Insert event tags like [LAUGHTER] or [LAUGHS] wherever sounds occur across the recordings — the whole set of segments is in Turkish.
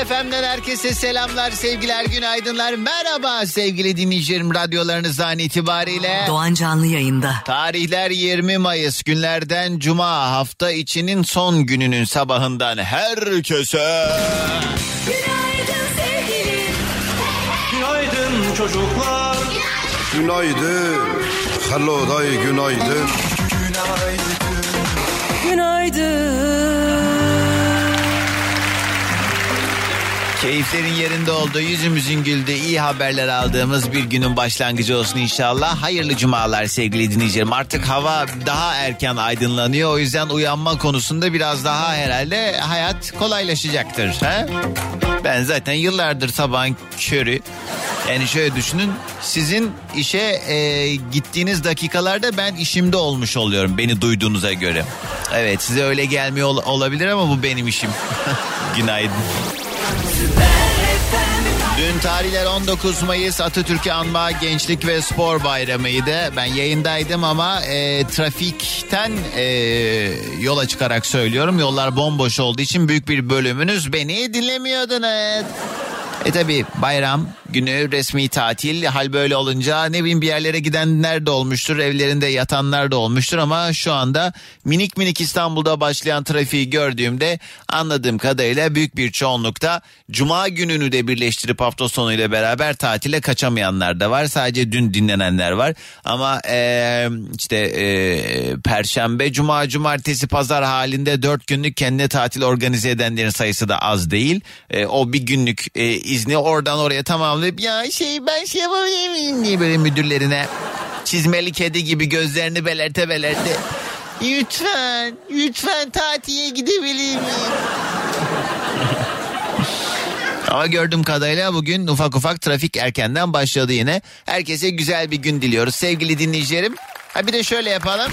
Süper FM'den herkese selamlar, sevgiler, günaydınlar. Merhaba sevgili dinleyicilerim radyolarınızdan itibariyle. Doğan Canlı yayında. Tarihler 20 Mayıs günlerden Cuma hafta içinin son gününün sabahından herkese. Günaydın çocuklar. Günaydın. Hello day günaydın. Keyiflerin yerinde olduğu, yüzümüzün güldüğü, iyi haberler aldığımız bir günün başlangıcı olsun inşallah. Hayırlı cumalar sevgili dinleyicilerim. Artık hava daha erken aydınlanıyor. O yüzden uyanma konusunda biraz daha herhalde hayat kolaylaşacaktır. He? Ben zaten yıllardır sabahın körü. Yani şöyle düşünün sizin işe e, gittiğiniz dakikalarda ben işimde olmuş oluyorum beni duyduğunuza göre. Evet size öyle gelmiyor ol- olabilir ama bu benim işim. [LAUGHS] Günaydın. Dün tarihler 19 Mayıs Atatürk'ü anma Gençlik ve Spor Bayramı'ydı. Ben yayındaydım ama e, trafikten e, yola çıkarak söylüyorum. Yollar bomboş olduğu için büyük bir bölümünüz beni dinlemiyordunuz. E tabi bayram günü resmi tatil. Hal böyle olunca ne bileyim bir yerlere gidenler de olmuştur evlerinde yatanlar da olmuştur ama şu anda minik minik İstanbul'da başlayan trafiği gördüğümde anladığım kadarıyla büyük bir çoğunlukta cuma gününü de birleştirip hafta sonuyla beraber tatile kaçamayanlar da var. Sadece dün dinlenenler var. Ama e, işte e, perşembe cuma cumartesi pazar halinde dört günlük kendine tatil organize edenlerin sayısı da az değil. E, o bir günlük e, izni oradan oraya tamamlayıp ya şey ben şey yapabilir miyim diye böyle müdürlerine çizmeli kedi gibi gözlerini belerte belerte lütfen lütfen tatile gidebilir miyim? Ama gördüğüm kadarıyla bugün ufak ufak trafik erkenden başladı yine. Herkese güzel bir gün diliyoruz sevgili dinleyicilerim. Ha bir de şöyle yapalım.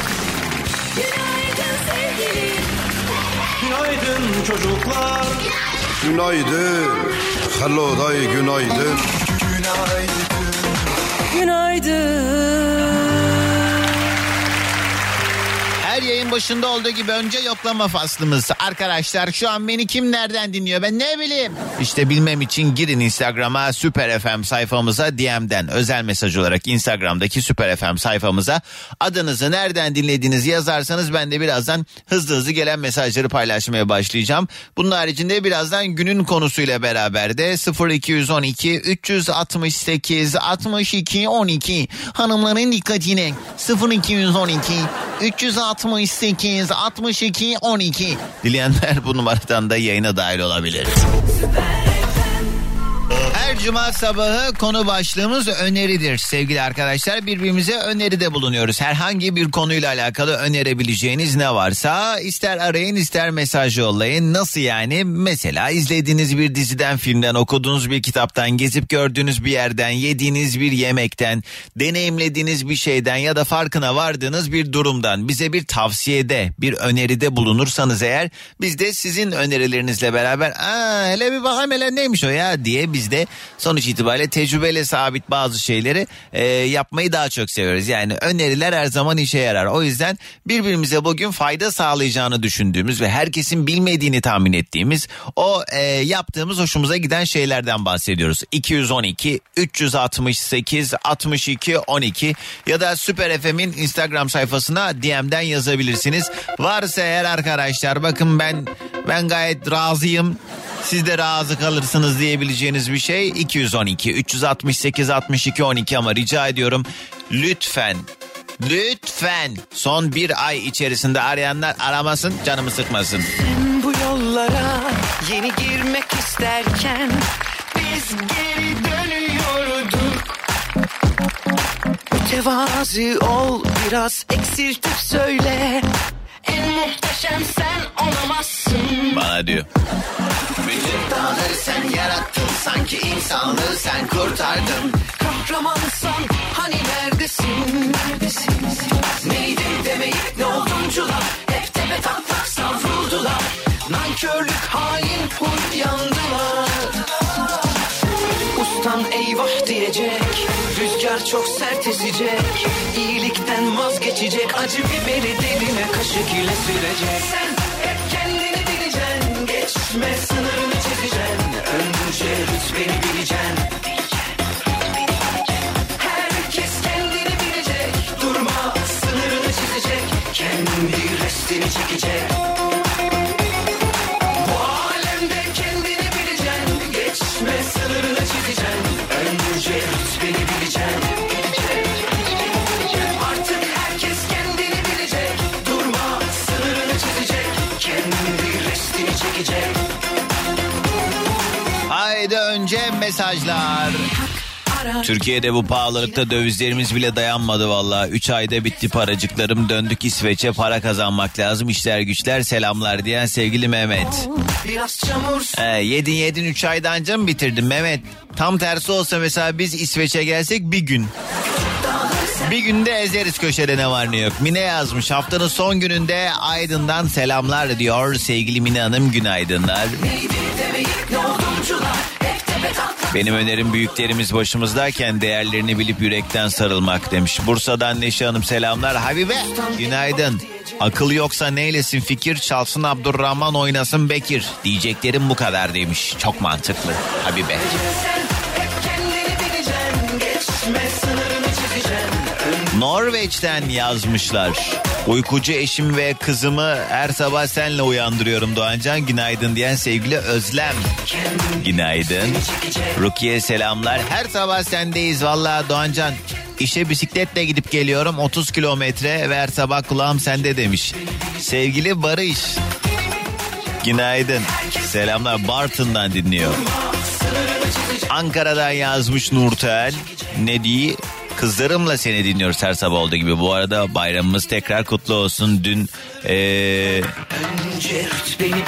Günaydın çocuklar. Günaydın. Hello day günaydın. Her yayın başında olduğu gibi önce yoklama faslımız. Arkadaşlar şu an beni kim nereden dinliyor ben ne bileyim. İşte bilmem için girin Instagram'a Süper FM sayfamıza DM'den özel mesaj olarak Instagram'daki Süper FM sayfamıza adınızı nereden dinlediğinizi yazarsanız ben de birazdan hızlı hızlı gelen mesajları paylaşmaya başlayacağım. Bunun haricinde birazdan günün konusuyla beraber de 0212 368 62 12 hanımların dikkatine 0212 368 62 12 dileyenler bu numaradan da yayına dahil olabilir. Her cuma sabahı konu başlığımız öneridir sevgili arkadaşlar. Birbirimize öneride bulunuyoruz. Herhangi bir konuyla alakalı önerebileceğiniz ne varsa ister arayın ister mesaj yollayın. Nasıl yani? Mesela izlediğiniz bir diziden, filmden, okuduğunuz bir kitaptan, gezip gördüğünüz bir yerden, yediğiniz bir yemekten, deneyimlediğiniz bir şeyden ya da farkına vardığınız bir durumdan bize bir tavsiyede, bir öneride bulunursanız eğer biz de sizin önerilerinizle beraber Aa, hele bir bakalım hele neymiş o ya diye biz de sonuç itibariyle tecrübeyle sabit bazı şeyleri e, yapmayı daha çok seviyoruz. Yani öneriler her zaman işe yarar. O yüzden birbirimize bugün fayda sağlayacağını düşündüğümüz ve herkesin bilmediğini tahmin ettiğimiz o e, yaptığımız hoşumuza giden şeylerden bahsediyoruz. 212 368 62 12 ya da Süper FM'in Instagram sayfasına DM'den yazabilirsiniz. Varsa eğer arkadaşlar bakın ben ben gayet razıyım. Siz de razı kalırsınız diyebileceğiniz bir şey 212 368 62 12 ama rica ediyorum lütfen Lütfen son bir ay içerisinde arayanlar aramasın canımı sıkmasın. bu yollara yeni girmek isterken biz geri dönüyorduk. Mütevazi ol biraz eksiltip söyle. En muhteşem sen olamazsın. Bana diyor. Bütün dağları sen yarattın sanki insanlığı sen kurtardın. Kahramansan hani neredesin? Neredesin? Neydim demeyip ne olduncular hep tepe taklak savruldular. Nankörlük hain huy yandılar. Ustan eyvah diyecek Rüzgar çok sert esecek. İyilikten vazgeçecek. Acı biberi derine kaşık ile sürecek. Sen hep kendini bileceksin. Geçme sınırını çizeceksin Önce rütbeni bileceksin. Herkes kendini bilecek. Durma sınırını çizecek. Kendi restini çekecek çekecek Haydi önce mesajlar. Türkiye'de bu pahalılıkta dövizlerimiz bile dayanmadı valla. 3 ayda bitti paracıklarım. Döndük İsveç'e para kazanmak lazım. İşler güçler selamlar diyen sevgili Mehmet. He, yedin yedin 3 ayda anca mı bitirdin Mehmet? Tam tersi olsa mesela biz İsveç'e gelsek bir gün. Bir günde ezeriz köşede ne var ne yok. Mine yazmış haftanın son gününde Aydın'dan selamlar diyor. Sevgili Mine Hanım günaydınlar. Benim önerim büyüklerimiz başımızdayken değerlerini bilip yürekten sarılmak demiş. Bursa'dan Neşe Hanım selamlar. Habibe günaydın. Akıl yoksa neylesin fikir çalsın Abdurrahman oynasın Bekir. Diyeceklerim bu kadar demiş. Çok mantıklı Habibe. Sen Norveç'ten yazmışlar. Uykucu eşim ve kızımı her sabah senle uyandırıyorum Doğancan. Günaydın diyen sevgili Özlem. Günaydın. Rukiye selamlar. Her sabah sendeyiz vallahi Doğancan. İşe bisikletle gidip geliyorum 30 kilometre ve her sabah kulağım sende demiş. Sevgili Barış. Günaydın. Selamlar Bartın'dan dinliyor. Ankara'dan yazmış Nurtel. Ne diye? Kızlarımla seni dinliyoruz her sabah olduğu gibi. Bu arada bayramımız tekrar kutlu olsun. Dün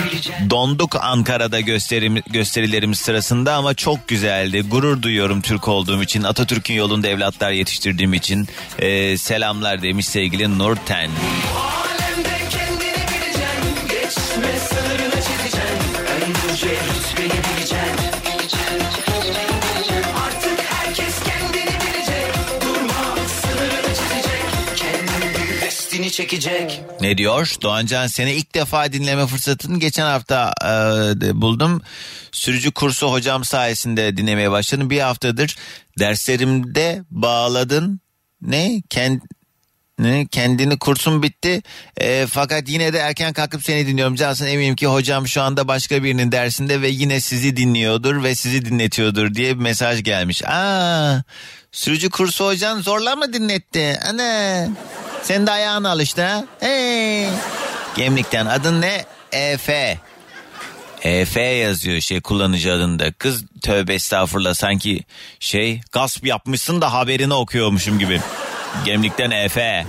bileceksin donduk Ankara'da gösterim, gösterilerimiz sırasında ama çok güzeldi. Gurur duyuyorum Türk olduğum için. Atatürk'ün yolunda evlatlar yetiştirdiğim için. Eee, selamlar demiş sevgili Nurten. Alemde Restini çekecek Ne diyor? Doğancan seni ilk defa dinleme fırsatını geçen hafta e, buldum. Sürücü kursu hocam sayesinde dinlemeye başladım. Bir haftadır derslerimde bağladın. Ne? Kend? Kendini kursum bitti. E, fakat yine de erken kalkıp seni dinliyorum. Cansın eminim ki hocam şu anda başka birinin dersinde ve yine sizi dinliyordur ve sizi dinletiyordur diye bir mesaj gelmiş. Aa, sürücü kursu hocan zorla mı dinletti? Ana. Sen de ayağına alıştı ha? Hey. Gemlik'ten adın ne? Efe. EF yazıyor şey kullanıcı adında. Kız tövbe estağfurullah sanki şey gasp yapmışsın da haberini okuyormuşum gibi. Gemlik'ten Efe.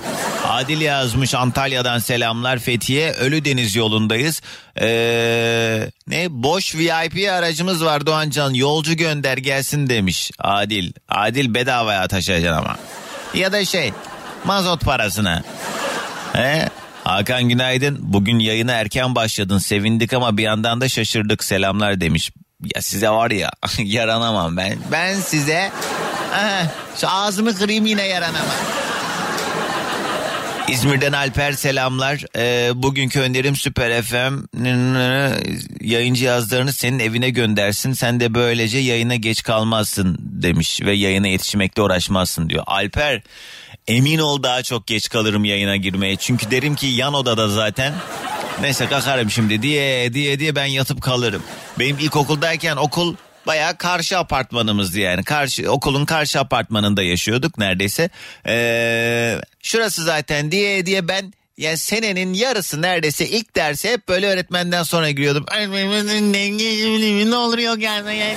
Adil yazmış Antalya'dan selamlar Fethiye Ölüdeniz yolundayız. Ee, ne boş VIP aracımız var Doğancan yolcu gönder gelsin demiş Adil. Adil bedavaya taşıyacaksın ama. Ya da şey mazot parasına. He? Hakan günaydın. Bugün yayına erken başladın. Sevindik ama bir yandan da şaşırdık. Selamlar demiş. Ya size var ya [LAUGHS] yaranamam ben. Ben size şu ağzımı kırayım yine yaranamam. İzmir'den Alper selamlar. Ee, bugünkü önerim Süper FM yayıncı yazlarını senin evine göndersin. Sen de böylece yayına geç kalmazsın demiş ve yayına yetişmekle uğraşmazsın diyor. Alper emin ol daha çok geç kalırım yayına girmeye. Çünkü derim ki yan odada zaten. Neyse kalkarım şimdi diye diye diye ben yatıp kalırım. Benim ilkokuldayken okul Bayağı karşı apartmanımızdı yani. Karşı okulun karşı apartmanında yaşıyorduk neredeyse. Ee, şurası zaten diye diye ben yani senenin yarısı neredeyse ilk derse hep böyle öğretmenden sonra giriyordum. Ne olur yok yani.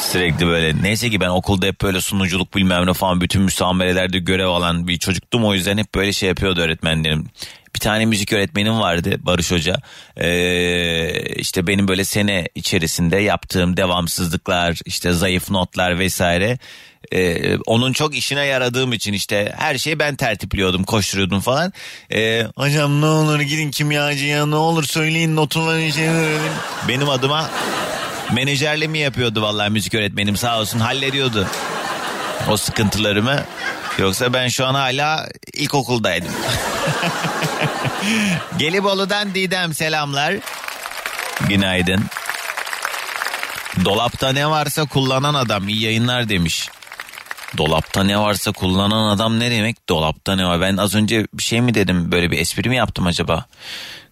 Sürekli böyle neyse ki ben okulda hep böyle sunuculuk bilmem ne falan bütün müsamerelerde görev alan bir çocuktum. O yüzden hep böyle şey yapıyordu öğretmenlerim. Bir tane müzik öğretmenim vardı Barış Hoca. Ee, işte benim böyle sene içerisinde yaptığım devamsızlıklar işte zayıf notlar vesaire. Ee, onun çok işine yaradığım için işte her şeyi ben tertipliyordum koşturuyordum falan. Ee, hocam ne olur gidin kimyacıya ne olur söyleyin notunu. Şey, benim adıma menajerliğimi yapıyordu vallahi müzik öğretmenim sağ olsun hallediyordu o sıkıntılarımı. Yoksa ben şu an hala ilkokuldaydım. [LAUGHS] Gelibolu'dan Didem selamlar. Günaydın. Dolapta ne varsa kullanan adam iyi yayınlar demiş. Dolapta ne varsa kullanan adam ne demek? Dolapta ne var? Ben az önce bir şey mi dedim? Böyle bir espri mi yaptım acaba?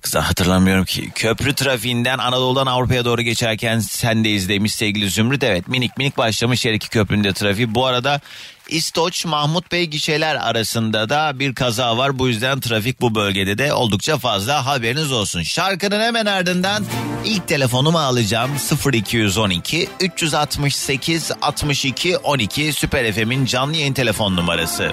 Kıza hatırlamıyorum ki. Köprü trafiğinden Anadolu'dan Avrupa'ya doğru geçerken sendeyiz demiş sevgili Zümrüt. Evet minik minik başlamış yer iki köprünün de trafiği. Bu arada İstoç Mahmut Bey gişeler arasında da bir kaza var. Bu yüzden trafik bu bölgede de oldukça fazla haberiniz olsun. Şarkının hemen ardından ilk telefonumu alacağım 0212 368 62 12 Süper FM'in canlı yayın telefon numarası.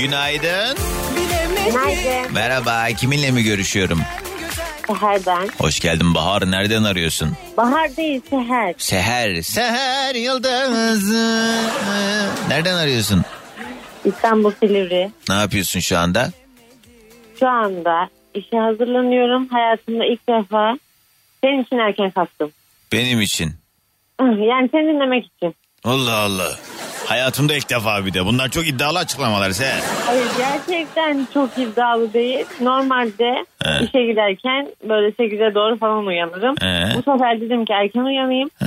Günaydın. Günaydın. Merhaba kiminle mi görüşüyorum? Seher ben. Hoş geldin Bahar nereden arıyorsun? Bahar değil Seher. Seher. Seher Yıldız. Nereden arıyorsun? İstanbul Silivri. Ne yapıyorsun şu anda? Şu anda işe hazırlanıyorum. Hayatımda ilk defa senin için erken kalktım. Benim için. Yani seni dinlemek için. Allah Allah. Hayatımda ilk defa bir de. Bunlar çok iddialı açıklamalar Seher. Hayır gerçekten çok iddialı değil. Normalde He. işe giderken böyle 8'e doğru falan uyanırım. He. Bu sefer dedim ki erken uyanayım. Ee,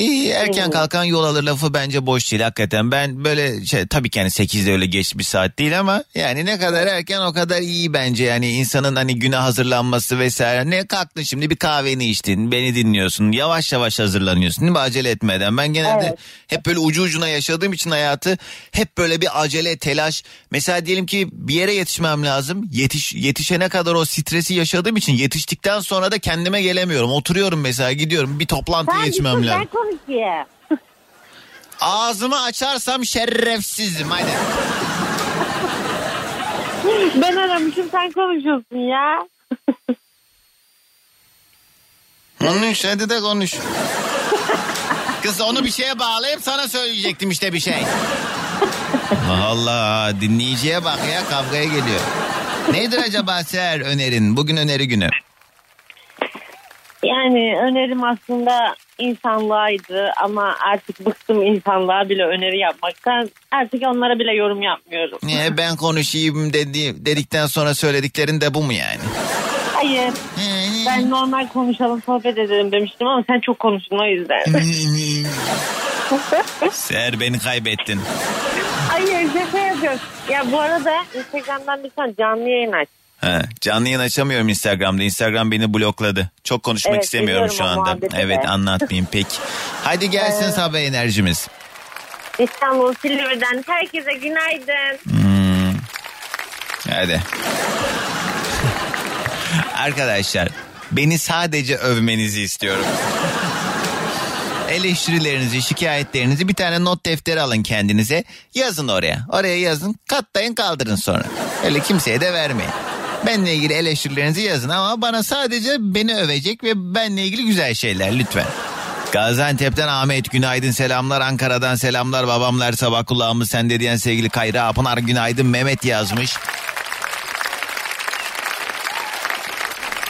iyi erken Hmm. kalkan yol alır lafı bence boş değil hakikaten. Ben böyle şey tabii ki yani 8'de öyle geç bir saat değil ama yani ne kadar erken o kadar iyi bence. Yani insanın hani güne hazırlanması vesaire. Ne kalktın şimdi bir kahveni içtin beni dinliyorsun yavaş yavaş hazırlanıyorsun değil mi acele etmeden. Ben genelde Evet. hep böyle ucu ucuna yaşadığım için hayatı hep böyle bir acele telaş. Mesela diyelim ki bir yere yetişmem lazım. Yetiş, yetişene kadar o stresi yaşadığım için yetiştikten sonra da kendime gelemiyorum. Oturuyorum mesela gidiyorum bir toplantıya yetişmem lazım. ben konuşayım. Ağzımı açarsam şerefsizim hadi. Ben aramışım sen konuşuyorsun ya. Konuş hadi de konuş. Kız onu bir şeye bağlayıp sana söyleyecektim işte bir şey. Allah Allah dinleyiciye bak ya kavgaya geliyor. Nedir acaba Seher önerin? Bugün öneri günü. Yani önerim aslında insanlığaydı ama artık bıktım insanlığa bile öneri yapmaktan. Artık onlara bile yorum yapmıyorum. Niye ben konuşayım dedi, dedikten sonra söylediklerin de bu mu yani? Hayır ben normal konuşalım sohbet edelim demiştim ama sen çok konuştun o yüzden. Seher beni kaybettin. Hayır şaka yapıyorum. Ya bu arada Instagram'dan bir tane canlı yayın aç. Ha, canlı yayın açamıyorum Instagram'da. Instagram beni blokladı. Çok konuşmak Evet, istemiyorum şu anda. Evet de. anlatmayayım [LAUGHS] peki. Hadi gelsin sabah enerjimiz. İstanbul Silivri'den herkese günaydın. Hadi. Arkadaşlar beni sadece övmenizi istiyorum. Eleştirilerinizi, şikayetlerinizi bir tane not defteri alın kendinize. Yazın oraya. Oraya yazın. Katlayın kaldırın sonra. Öyle kimseye de vermeyin. Benle ilgili eleştirilerinizi yazın ama bana sadece beni övecek ve benle ilgili güzel şeyler lütfen. Gaziantep'ten Ahmet günaydın selamlar. Ankara'dan selamlar. Babamlar sabah kulağımız sende diyen sevgili Kayra Apınar günaydın. Mehmet yazmış.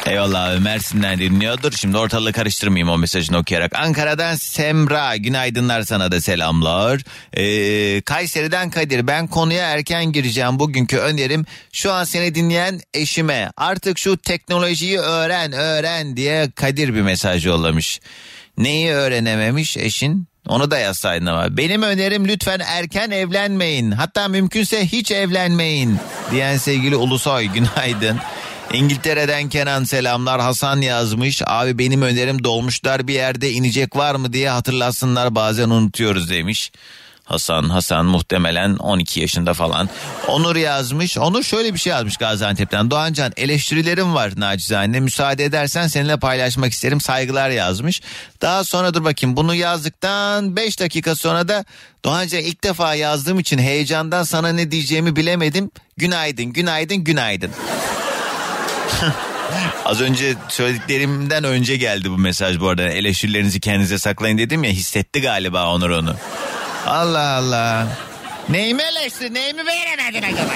Eyvallah abi Mersin'den dinliyordur. Şimdi ortalığı karıştırmayayım o mesajını okuyarak. Ankara'dan Semra günaydınlar sana da selamlar. Ee, Kayseri'den Kadir ben konuya erken gireceğim. Bugünkü önerim şu an seni dinleyen eşime artık şu teknolojiyi öğren öğren diye Kadir bir mesaj yollamış. Neyi öğrenememiş eşin? Onu da yazsaydın ama. Benim önerim lütfen erken evlenmeyin. Hatta mümkünse hiç evlenmeyin. Diyen sevgili Ulusoy günaydın. İngiltere'den Kenan selamlar Hasan yazmış. Abi benim önerim dolmuşlar bir yerde inecek var mı diye hatırlasınlar bazen unutuyoruz demiş. Hasan Hasan muhtemelen 12 yaşında falan. Onur yazmış. Onur şöyle bir şey yazmış Gaziantep'ten. Doğancan eleştirilerim var nacizane. Müsaade edersen seninle paylaşmak isterim. Saygılar yazmış. Daha sonra dur bakayım bunu yazdıktan 5 dakika sonra da Doğancan ilk defa yazdığım için heyecandan sana ne diyeceğimi bilemedim. Günaydın, günaydın, günaydın. [LAUGHS] Az önce söylediklerimden önce geldi bu mesaj bu arada. Eleştirilerinizi kendinize saklayın dedim ya hissetti galiba Onur onu. Allah Allah. Neyimi eleştir, neyimi beğenemedin acaba?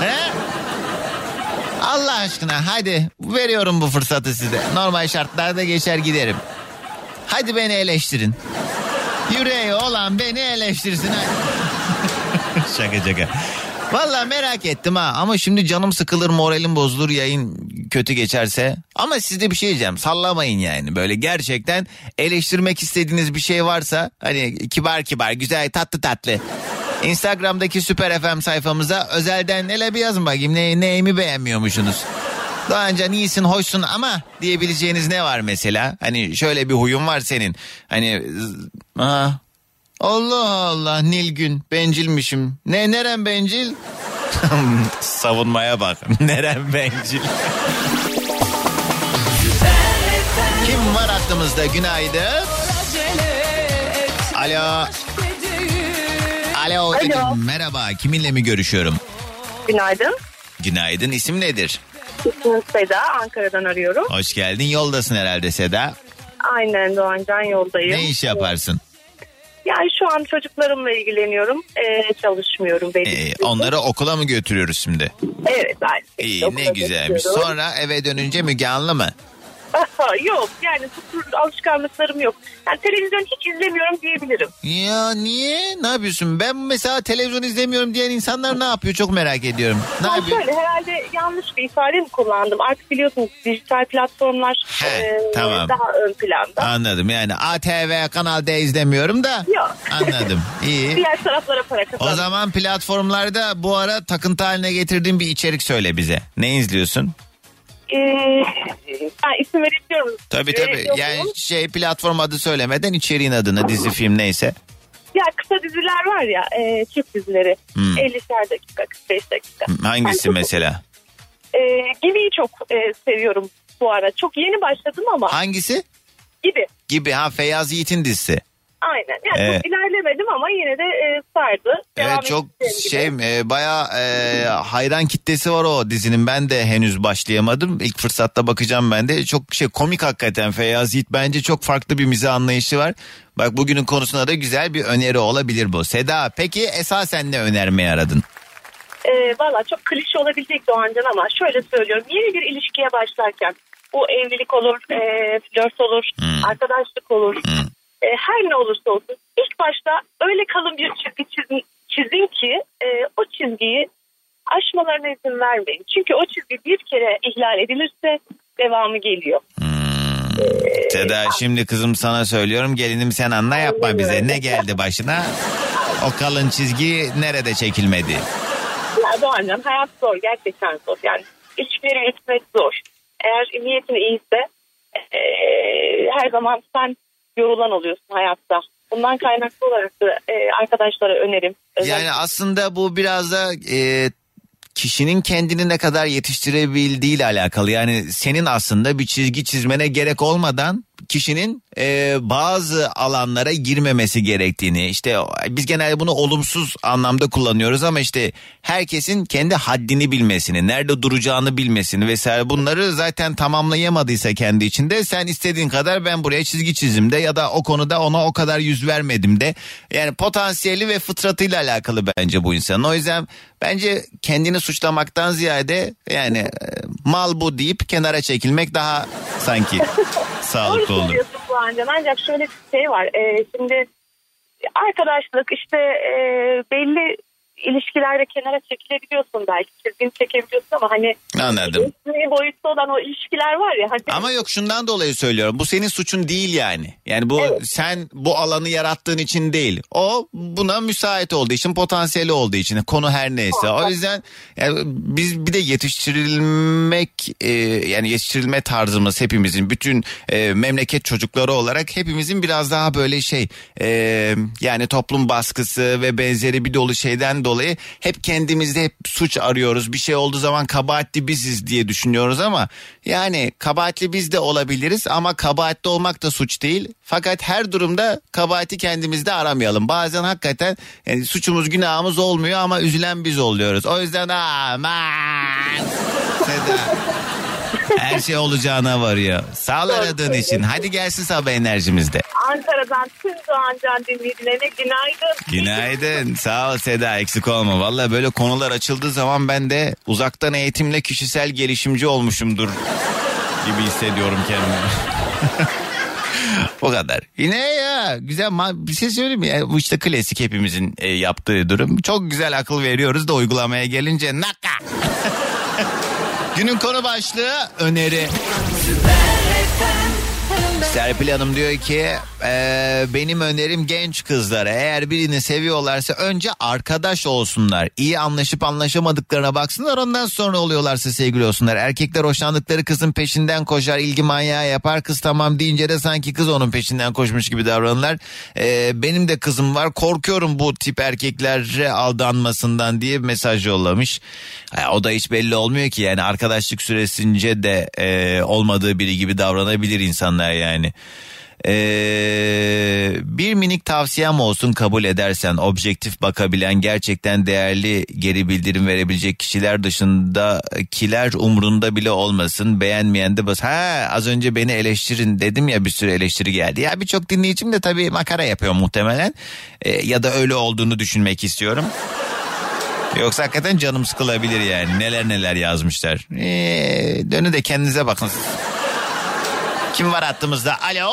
He? Allah aşkına hadi veriyorum bu fırsatı size. Normal şartlarda geçer giderim. Hadi beni eleştirin. Yüreği olan beni eleştirsin. [LAUGHS] şaka şaka. Valla merak ettim ha ama şimdi canım sıkılır moralim bozulur yayın kötü geçerse. Ama sizde bir şey diyeceğim sallamayın yani böyle gerçekten eleştirmek istediğiniz bir şey varsa hani kibar kibar güzel tatlı tatlı. Instagram'daki Süper FM sayfamıza özelden hele bir yazın bakayım ne, neyimi beğenmiyormuşsunuz. Doğancan iyisin hoşsun ama diyebileceğiniz ne var mesela? Hani şöyle bir huyun var senin. Hani aa, Allah Allah Nilgün bencilmişim. Ne neren bencil? [LAUGHS] Savunmaya bak. [LAUGHS] Neren bencil? Kim var aklımızda günaydın? Alo. Alo. Alo. Merhaba. Kiminle mi görüşüyorum? Günaydın. Günaydın. İsim nedir? İsmim Seda. Ankara'dan arıyorum. Hoş geldin. Yoldasın herhalde Seda. Aynen Doğancan yoldayım. Ne iş yaparsın? Yani şu an çocuklarımla ilgileniyorum. Ee, çalışmıyorum. Belli Ee, onları okula mı götürüyoruz şimdi? Evet. Aynı İyi ne güzelmiş. Sonra eve dönünce Müge Anlı mı? [LAUGHS] Yok yani bu tür alışkanlıklarım yok. Yani televizyon hiç izlemiyorum diyebilirim. Ya niye? Ne yapıyorsun? Ben mesela televizyon izlemiyorum diyen insanlar ne yapıyor? Çok merak ediyorum. Ne Ben yapıyor? şöyle herhalde yanlış bir ifade mi kullandım? Artık biliyorsunuz dijital platformlar He, e, tamam. daha ön planda. Anladım yani ATV Kanal D izlemiyorum da. Yok. Anladım. [LAUGHS] İyi. Diğer taraflara para O kazandım. zaman platformlarda bu ara takıntı haline getirdiğin bir içerik söyle bize. Ne izliyorsun? Ee, ben isim verebiliyorum. Tabii tabii. Verebiliyor Yani şey platform adı söylemeden içeriğin adını dizi film neyse. Ya kısa diziler var ya e, Türk dizileri. Hmm. 50'şer dakika 45 dakika. Hangisi Yani çok- mesela? E, Gibi'yi çok e, seviyorum bu ara. Çok yeni başladım ama Hangisi? Gibi. Gibi ha Feyyaz Yiğit'in dizisi. Aynen. Yani Evet. çok ilerlemedim ama yine de e, sardı. Devam Evet çok şey e, bayağı e, hayran kitlesi var o dizinin. Ben de henüz başlayamadım. İlk fırsatta bakacağım ben de. Çok şey komik hakikaten Feyyaz Yiğit bence çok farklı bir mizah anlayışı var. Bak bugünün konusuna da güzel bir öneri olabilir bu. Seda peki esasen ne önermeyi aradın? E, Valla çok klişe olabilecek Doğancan ama şöyle söylüyorum. Yeni bir ilişkiye başlarken bu evlilik olur, e, flört olur, Hmm. arkadaşlık olur. Hmm. E, her ne olursa olsun ilk başta öyle kalın bir çizgi çizin, çizin ki e, o çizgiyi aşmalarına izin vermeyin. Çünkü o çizgi bir kere ihlal edilirse devamı geliyor. Seda şimdi kızım sana söylüyorum gelinim sen anla yapma bize. Ne geldi başına? O kalın çizgi nerede çekilmedi? Ya Doğancan hayat zor gerçekten zor. Yani ilişkileri yürütmek zor. Eğer niyetin iyiyse e, her zaman sen yorulan oluyorsun hayatta. Bundan kaynaklı olarak da e, arkadaşlara önerim. Özellikle- Yani aslında bu biraz da e, kişinin kendini ne kadar yetiştirebildiğiyle alakalı. Yani senin aslında bir çizgi çizmene gerek olmadan kişinin e, bazı alanlara girmemesi gerektiğini işte biz genelde bunu olumsuz anlamda kullanıyoruz ama işte herkesin kendi haddini bilmesini, nerede duracağını bilmesini vesaire bunları zaten tamamlayamadıysa kendi içinde sen istediğin kadar ben buraya çizgi çizim de ya da o konuda ona o kadar yüz vermedim de yani potansiyeli ve fıtratıyla alakalı bence bu insanın. O yüzden bence kendini suçlamaktan ziyade yani e, mal bu deyip kenara çekilmek daha sanki [LAUGHS] sağlıklı Doğru olur. Doğancan. Ancak şöyle bir şey var. Ee, şimdi arkadaşlık işte e, belli ilişkilerde kenara çekilebiliyorsun belki. Çizgini çekebiliyorsun ama hani Anladım. resmi boyutta olan o ilişkiler var ya. Hani Ama yok şundan dolayı söylüyorum. Bu senin suçun değil yani. Yani bu Evet. sen bu alanı yarattığın için değil. O buna müsait olduğu için, potansiyeli olduğu için. Konu her neyse. O yüzden yani biz bir de yetiştirilmek e, yani yetiştirilme tarzımız hepimizin bütün e, memleket çocukları olarak hepimizin biraz daha böyle şey e, yani toplum baskısı ve benzeri bir dolu şeyden dolayı hep kendimizde hep suç arıyoruz. Bir şey olduğu zaman kabahatli biziz diye düşünüyoruz ama yani kabahatli biz de olabiliriz ama kabahatli olmak da suç değil. Fakat her durumda kabahati kendimizde aramayalım. Bazen hakikaten yani suçumuz günahımız olmuyor ama üzülen biz oluyoruz. O yüzden aman Seda. Her şey olacağına varıyor. Sağ ol aradığın için. Hadi gelsin sabah enerjimizde. Ankara'dan tüm Doğancan dinleyicilerine günaydın. Günaydın. Sağ ol Seda eksik olma. Valla böyle konular açıldığı zaman ben de uzaktan eğitimle kişisel gelişimci olmuşumdur gibi hissediyorum kendimi. [LAUGHS] o kadar. Yine ya güzel bir şey söyleyeyim mi? Ya, bu işte klasik hepimizin e, yaptığı durum. Çok güzel akıl veriyoruz da uygulamaya gelince naka. [LAUGHS] Günün konu başlığı öneri. Serpil Hanım diyor ki "Ee, benim önerim genç kızlara eğer birini seviyorlarsa önce arkadaş olsunlar. İyi anlaşıp anlaşamadıklarına baksınlar ondan sonra oluyorlarsa sevgili olsunlar. Erkekler hoşlandıkları kızın peşinden koşar ilgi manyağı yapar kız tamam deyince de sanki kız onun peşinden koşmuş gibi davranırlar. Ee, benim de kızım var korkuyorum bu tip erkeklere aldanmasından diye mesaj yollamış. Ha, o da hiç belli olmuyor ki yani arkadaşlık süresince de e, olmadığı biri gibi davranabilir insanlar yani. Ee, bir minik tavsiyem olsun kabul edersen objektif bakabilen gerçekten değerli geri bildirim verebilecek kişiler dışındakiler umrunda bile olmasın beğenmeyen de bas. Ha az önce beni eleştirin dedim ya bir sürü eleştiri geldi. Ya birçok dinleyicim de tabii makara yapıyor muhtemelen Ee, ya da öyle olduğunu düşünmek istiyorum. Yoksa hakikaten canım sıkılabilir yani. Neler neler yazmışlar. Ee, dönü de kendinize bakın. Kim var hattımızda? Alo.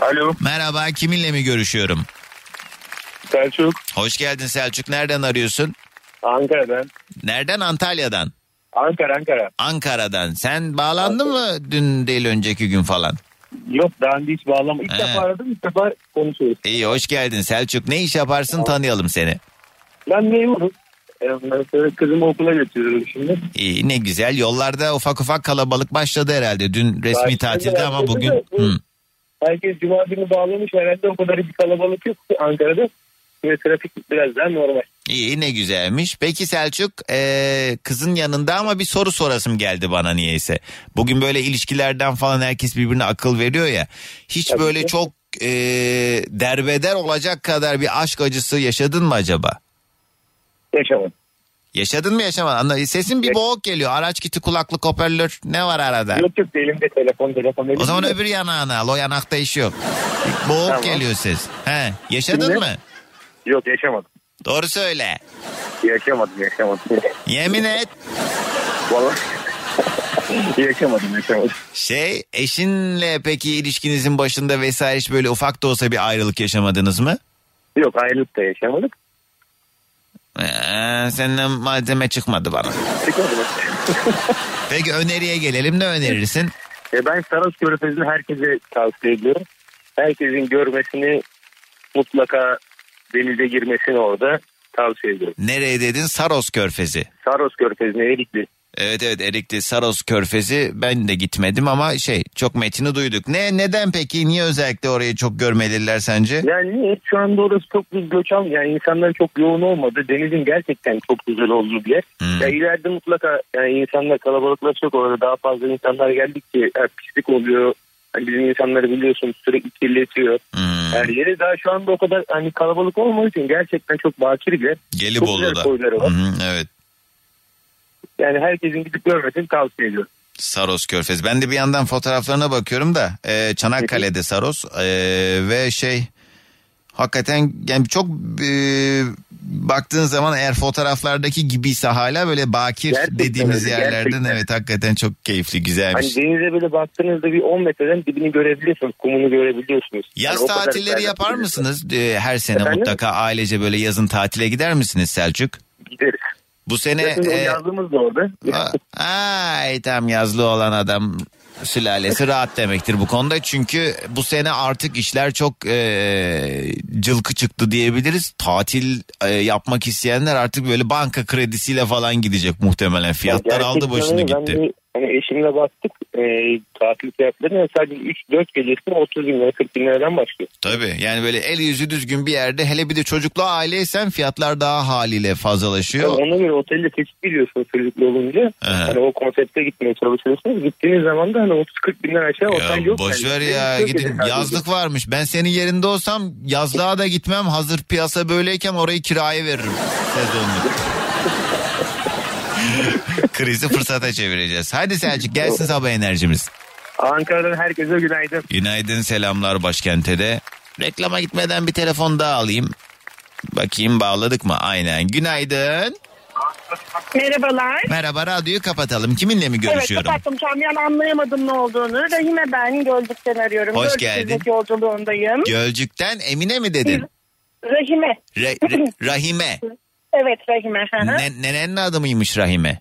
Alo Merhaba kiminle mi görüşüyorum? Selçuk Hoş geldin Selçuk. Nereden arıyorsun? Ankara'dan. Nereden? Antalya'dan. Ankara Ankara. Ankara'dan. Sen bağlandın mı dün değil önceki gün falan? Yok daha önce hiç bağlama. İlk He. defa aradım ilk defa konuşuyoruz. İyi hoş geldin Selçuk. Ne iş yaparsın tanıyalım seni. Ben memurum. Ee, sonra kızımı okula götürüyorum şimdi. İyi ne güzel. Yollarda ufak ufak kalabalık başladı herhalde. Dün resmi Başladı, tatilde ama bugün... bu- Hı. Herkes cuma günü bağlamış herhalde o kadar bir kalabalık yok Ankara'da. Ve trafik biraz daha normal. İyi ne güzelmiş. Peki Selçuk eee, kızın yanında ama bir soru sorasım geldi bana niyeyse. Bugün böyle ilişkilerden falan herkes birbirine akıl veriyor ya. Hiç Tabii böyle ki. çok eee, derbeder olacak kadar bir aşk acısı yaşadın mı acaba? Yaşamadım. Yaşadın mı yaşamadın? Anla- Sesin bir boğuk geliyor. Araç kiti kulaklık hoparlör ne var arada? Yok yok elimde telefon telefon. O zaman elimde. öbür yanağını al. O yanakta iş yok. Boğuk Tamam. geliyor ses. He, yaşadın Şimdi? mı? Yok yaşamadım. Doğru söyle. Yaşamadım yaşamadım. Yemin et. Vallahi [LAUGHS] yaşamadım yaşamadım. Şey eşinle peki ilişkinizin başında vesaire hiç böyle ufak da olsa bir ayrılık yaşamadınız mı? Yok ayrılık da yaşamadık. Ee, senden malzeme çıkmadı bana. Çıkmadı mı? [LAUGHS] Peki öneriye gelelim ne önerirsin? E ben Saros Körfezi'ni herkese tavsiye ediyorum. Herkesin görmesini mutlaka denize girmesini orada tavsiye ediyorum. Nereye dedin? Saros Körfezi. Saros Körfezi'ne Erikli. Evet evet Erikli Saros Körfezi ben de gitmedim ama şey çok metini duyduk. Ne neden peki niye özellikle orayı çok görmeliler sence? Yani? Şu anda orası çok bir göç al. Yani insanların çok yoğun olmadı. Denizin gerçekten çok güzel olduğu bir yer. Hmm. Ya ileride mutlaka yani insanlar kalabalıklaşacak orada daha fazla insanlar geldikçe yani pislik oluyor. Hani bizim insanları biliyorsunuz sürekli kirletiyor. Hmm. Her yeri daha şu anda o kadar hani kalabalık olmadığı için gerçekten çok bakir bir yer. Çok güzel Gelibolu'da. koyları var. hı, evet. Yani herkesin gidip görmesini tavsiye ediyorum. Saros Körfez. Ben de bir yandan fotoğraflarına bakıyorum da e, Çanakkale'de Saros e, ve şey hakikaten yani çok e, baktığın zaman eğer fotoğraflardaki gibiyse hala böyle bakir Gerçekten dediğimiz öyle, yerlerden gerçekten. evet hakikaten çok keyifli güzelmiş. Hani denize böyle baktığınızda bir 10 metreden dibini görebiliyorsunuz. Kumunu görebiliyorsunuz. Yaz Yani tatilleri yapar mısınız? E, her sene Efendim? mutlaka ailece böyle yazın tatile gider misiniz Selçuk? Bu sene Zaten o e, yazlığımız da orada. Ay tam yazlı olan adam sülalesi rahat demektir bu konuda. Çünkü bu sene artık işler çok e, cılkı çıktı diyebiliriz. Tatil e, yapmak isteyenler artık böyle banka kredisiyle falan gidecek muhtemelen. Fiyatlar aldı Gerçekten başını öyle. Ben gitti. Hani eşimle baktık e, tatil fiyatlarına sadece 3-4 gecesi 30 bin lira 40 bin liradan başlıyor. Tabii yani böyle el yüzü düzgün bir yerde hele bir de çocuklu aileysen fiyatlar daha haliyle fazlalaşıyor. Yani ona göre otelde seçip biliyorsunuz çocuklu olunca. Aha. Hani o konsepte gitmeye çalışıyorsunuz. Gittiğiniz zaman da hani 30-40 binden aşağı otel yok. boş yani. ver ya Çok gidin gece sadece. yazlık varmış. Ben senin yerinde olsam yazlığa da gitmem. Hazır piyasa böyleyken orayı kiraya veririm sezonluk. [LAUGHS] [LAUGHS] Krizi fırsata çevireceğiz. Hadi Selçuk gelsin sabah enerjimiz. Ankara'dan herkese günaydın. Günaydın selamlar başkente de. Reklama gitmeden bir telefon daha alayım. Bakayım bağladık mı? Aynen. Günaydın. Merhabalar. Merhaba radyoyu kapatalım. Kiminle mi görüşüyorum? Evet kapattım tam yani anlayamadım ne olduğunu. Rahime ben Gölcük'ten arıyorum. Hoş Gölcük geldin. yolculuğundayım. Gölcük'ten Emine mi dedin? Rahime. Re- Re- Rahime. [LAUGHS] Evet Rahime. Ne, nenenin adı mıymış Rahime?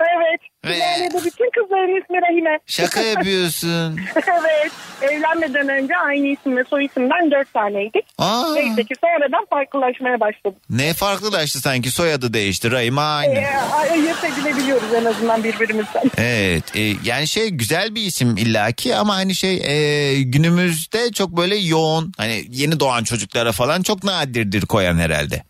Evet. Ve- bütün kızların ismi Rahime. Şaka [LAUGHS] yapıyorsun. evet. Evlenmeden önce aynı isim ve soy isimden dört taneydik. Aa, Neyse ki sonradan farklılaşmaya başladık. ne farklılaştı sanki soyadı değişti. Rahime aynı. Ee, ayırt edilebiliyoruz en azından birbirimizden. [LAUGHS] Evet e, yani şey güzel bir isim illaki ama hani şey e, günümüzde çok böyle yoğun hani yeni doğan çocuklara falan çok nadirdir koyan herhalde.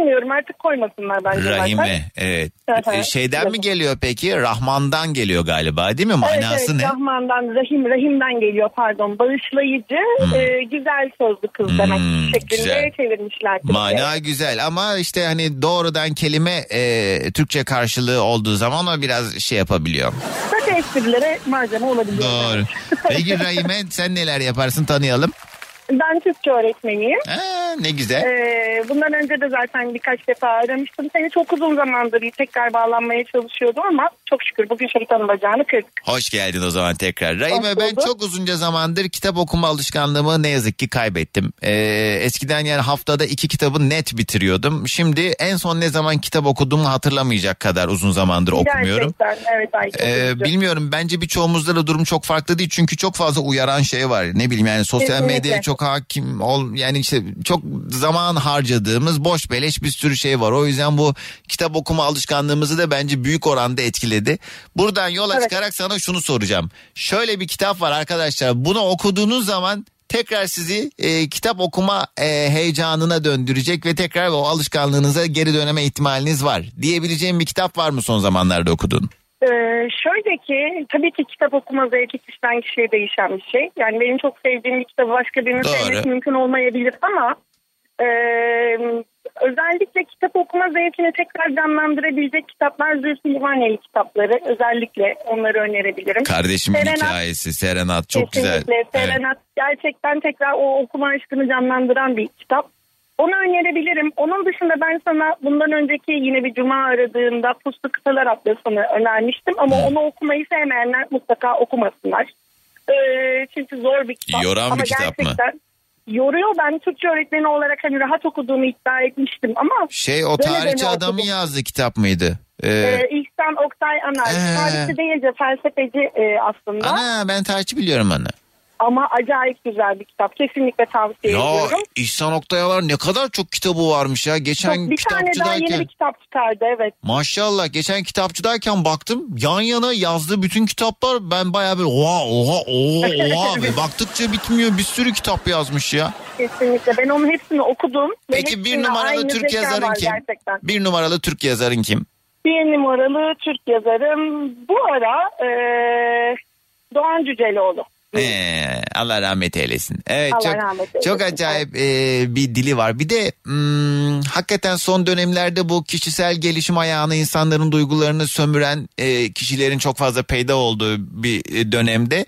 Çok sanmıyorum artık koymasınlar bence. zaten. Rahime evet. E, şeyden mi geliyor peki? Rahman'dan geliyor galiba değil mi? Manası evet, evet, ne? Rahman'dan, Rahim, Rahim'den geliyor pardon. Bağışlayıcı, e, güzel sözlü kız demek Hmm, şeklinde güzel. çevirmişler. Mana güzel ama işte hani doğrudan kelime e, Türkçe karşılığı olduğu zaman o biraz şey yapabiliyor. Kötü esprilere malzeme olabiliyor. Doğru. Peki Rahime sen neler yaparsın tanıyalım. Ben Türkçe öğretmeniyim. Aa, ne güzel. Ee, bundan önce de zaten birkaç defa aramıştım. Seni çok uzun zamandır tekrar bağlanmaya çalışıyordum ama çok şükür bugün şeytanın bacağını kırdık. Hoş geldin o zaman tekrar. Rahime ben çok uzunca zamandır kitap okuma alışkanlığımı ne yazık ki kaybettim. Ee, eskiden yani haftada iki kitabı net bitiriyordum. Şimdi en son ne zaman kitap okuduğumu hatırlamayacak kadar uzun zamandır okumuyorum. Gerçekten evet Ay, çok Ee, bilmiyorum bence birçoğumuzda da durum çok farklı değil çünkü çok fazla uyaran şey var ne bileyim yani sosyal Kesinlikle. medyaya çok hakim ol yani işte çok zaman harcadığımız boş beleş bir sürü şey var o yüzden bu kitap okuma alışkanlığımızı da bence büyük oranda etkiledi. Buradan yola Evet. çıkarak sana şunu soracağım şöyle bir kitap var arkadaşlar bunu okuduğunuz zaman tekrar sizi e, kitap okuma e, heyecanına döndürecek ve tekrar o alışkanlığınıza geri döneme ihtimaliniz var diyebileceğim bir kitap var mı son zamanlarda okuduğun? Ee, şöyle ki tabii ki kitap okuma zevki kişiden kişiye değişen bir şey. Yani benim çok sevdiğim bir kitabı başka birinin sevmesi mümkün olmayabilir ama e, özellikle kitap okuma zevkini tekrar canlandırabilecek kitaplar Zülfü Livaneli kitapları. Özellikle onları önerebilirim. Kardeşimin Serenat- hikayesi Serenat çok güzel. Kesinlikle. Evet. Serenat gerçekten tekrar o okuma aşkını canlandıran bir kitap. Onu önerebilirim. Onun dışında ben sana bundan önceki yine bir cuma aradığında Puslu Kıtalar Atlası'nı önermiştim. Ama onu okumayı sevmeyenler mutlaka okumasınlar. Ee, çünkü zor bir kitap. Yoran bir ama kitap mı? gerçekten Yoruyor. Ben Türkçe öğretmeni olarak hani rahat okuduğumu iddia etmiştim ama... Şey o tarihçi adamın okudum. yazdığı kitap mıydı? Ee, Ee, İhsan Oktay Anar. Ee. Tarihçi değil de felsefeci e, aslında. ana ben tarihçi biliyorum onu. Ama acayip güzel bir kitap. Kesinlikle tavsiye Ya ediyorum. İhsan Oktayalar ne kadar çok kitabı varmış ya. Geçen Çok, bir tane daha yeni bir kitap çıkardı evet. maşallah geçen kitapçıdayken baktım yan yana yazdığı bütün kitaplar ben bayağı böyle oha oha oha oha [LAUGHS] ve baktıkça bitmiyor bir sürü kitap yazmış ya. Kesinlikle. Ben onun hepsini okudum. Peki bir numaralı Türk yazarın var kim? Gerçekten. Bir numaralı Türk yazarın kim? Bir numaralı Türk yazarım bu ara eee Doğan Cüceloğlu. Ee, Allah rahmet eylesin. Evet Allah çok rahmet eylesin. çok acayip e, bir dili var. Bir de hmm, hakikaten son dönemlerde bu kişisel gelişim ayağını insanların duygularını sömüren e, kişilerin çok fazla peyda olduğu bir e, dönemde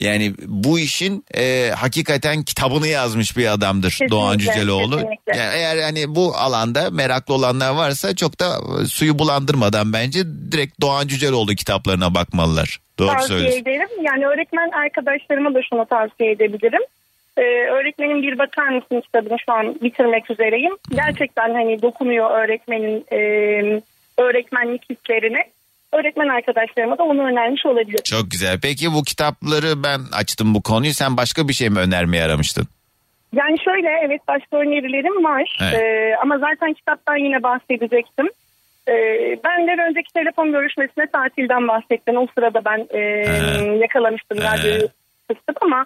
yani bu işin e, hakikaten kitabını yazmış bir adamdır Kesinlikle, Doğan Cüceloğlu. kesinlikle. Yani eğer hani bu alanda meraklı olanlar varsa çok da e, suyu bulandırmadan bence direkt Doğan Cüceloğlu kitaplarına bakmalılar. Doğru tavsiye söylüyorsun. ederim. Yani öğretmen arkadaşlarıma da şunu tavsiye edebilirim. Ee, öğretmenin bir bakar mısın kitabını şu an bitirmek üzereyim. Gerçekten hani dokunuyor öğretmenin e, öğretmenlik hislerine. Öğretmen arkadaşlarıma da onu önermiş olabilir. Çok güzel. Peki bu kitapları ben açtım bu konuyu. Sen başka bir şey mi önermeye aramıştın? Yani şöyle evet başka önerilerim var. Evet. Ee, ama zaten kitaptan yine bahsedecektim. Ee, benden önceki telefon görüşmesine tatilden bahsettin. O sırada ben e, yakalamıştım radyoyu kıstık ama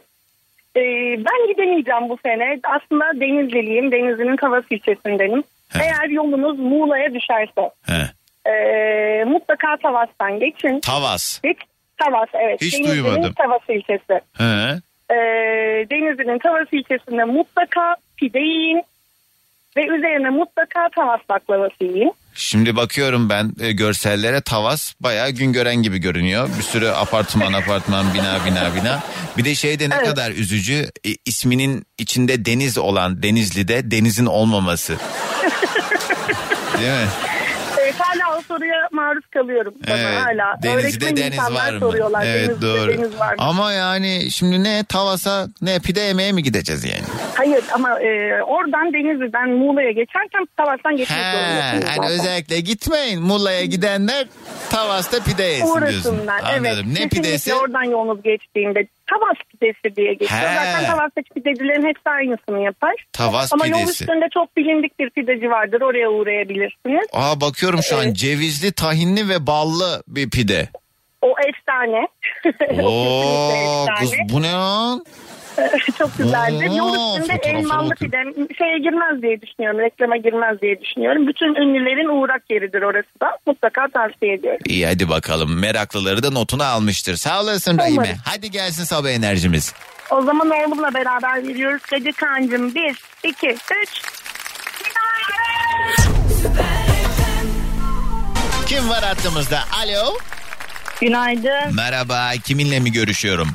e, ben gidemeyeceğim bu sene. Aslında Denizliliyim. Denizli'nin Tavas ilçesindenim. Eğer yolunuz Muğla'ya düşerse He. e, mutlaka Tavas'tan geçin. Tavas. Geç, Tavas evet. Hiç Denizli'nin duymadım. Tavas ilçesi. He. Ee, Denizli'nin Tavas ilçesinde mutlaka pide yiyin ve üzerine mutlaka Tavas baklavası yiyin. Şimdi bakıyorum ben e, görsellere Tavas bayağı gün gören gibi görünüyor. Bir sürü apartman [LAUGHS] apartman bina bina bina. Bir de şey de ne kadar üzücü e, isminin içinde deniz olan Denizli'de denizin olmaması. [LAUGHS] Değil mi? Evet, hala o soruya maruz kalıyorum. Bana Evet. hala. Öğretmen deniz var mı? soruyorlar. Evet Denizli'de doğru. deniz var mı? Ama yani şimdi ne Tavas'a ne pide yemeye mi gideceğiz yani? Hayır ama e, oradan Denizli'den Muğla'ya geçerken Tavas'tan geçmek He, zorundasınız. zaten. özellikle gitmeyin Muğla'ya gidenler Tavas'ta pide yesin diyorsun. Uğrasınlar. Evet. Anladım. Ne Kesinlikle pidesi? oradan yolunuz geçtiğinde Tavas pidesi diye geçiyor. He. Zaten Tavas'taki pidecilerin hepsi aynısını yapar. Tavas Ama yol pidesi. üstünde çok bilindik bir pideci vardır. Oraya uğrayabilirsiniz. Aa bakıyorum şu an cevizli, tahinli ve ballı bir pide. O efsane. [LAUGHS] Oo Kesinlikle kız bu ne lan? [LAUGHS] Çok güzeldi. Oo, Yol üstünde elmalı pide. Şeye girmez diye düşünüyorum. Reklama girmez diye düşünüyorum. Bütün ünlülerin uğrak yeridir orası da. Mutlaka tavsiye ediyorum. İyi hadi bakalım meraklıları da notunu almıştır. Sağ olasın Rahime. Umarım. Hadi gelsin sabah enerjimiz. O zaman oğlumla beraber veriyoruz. Kadir Kancım 1, 2, 3. Kim var hattımızda? Alo. Günaydın. Merhaba kiminle mi görüşüyorum?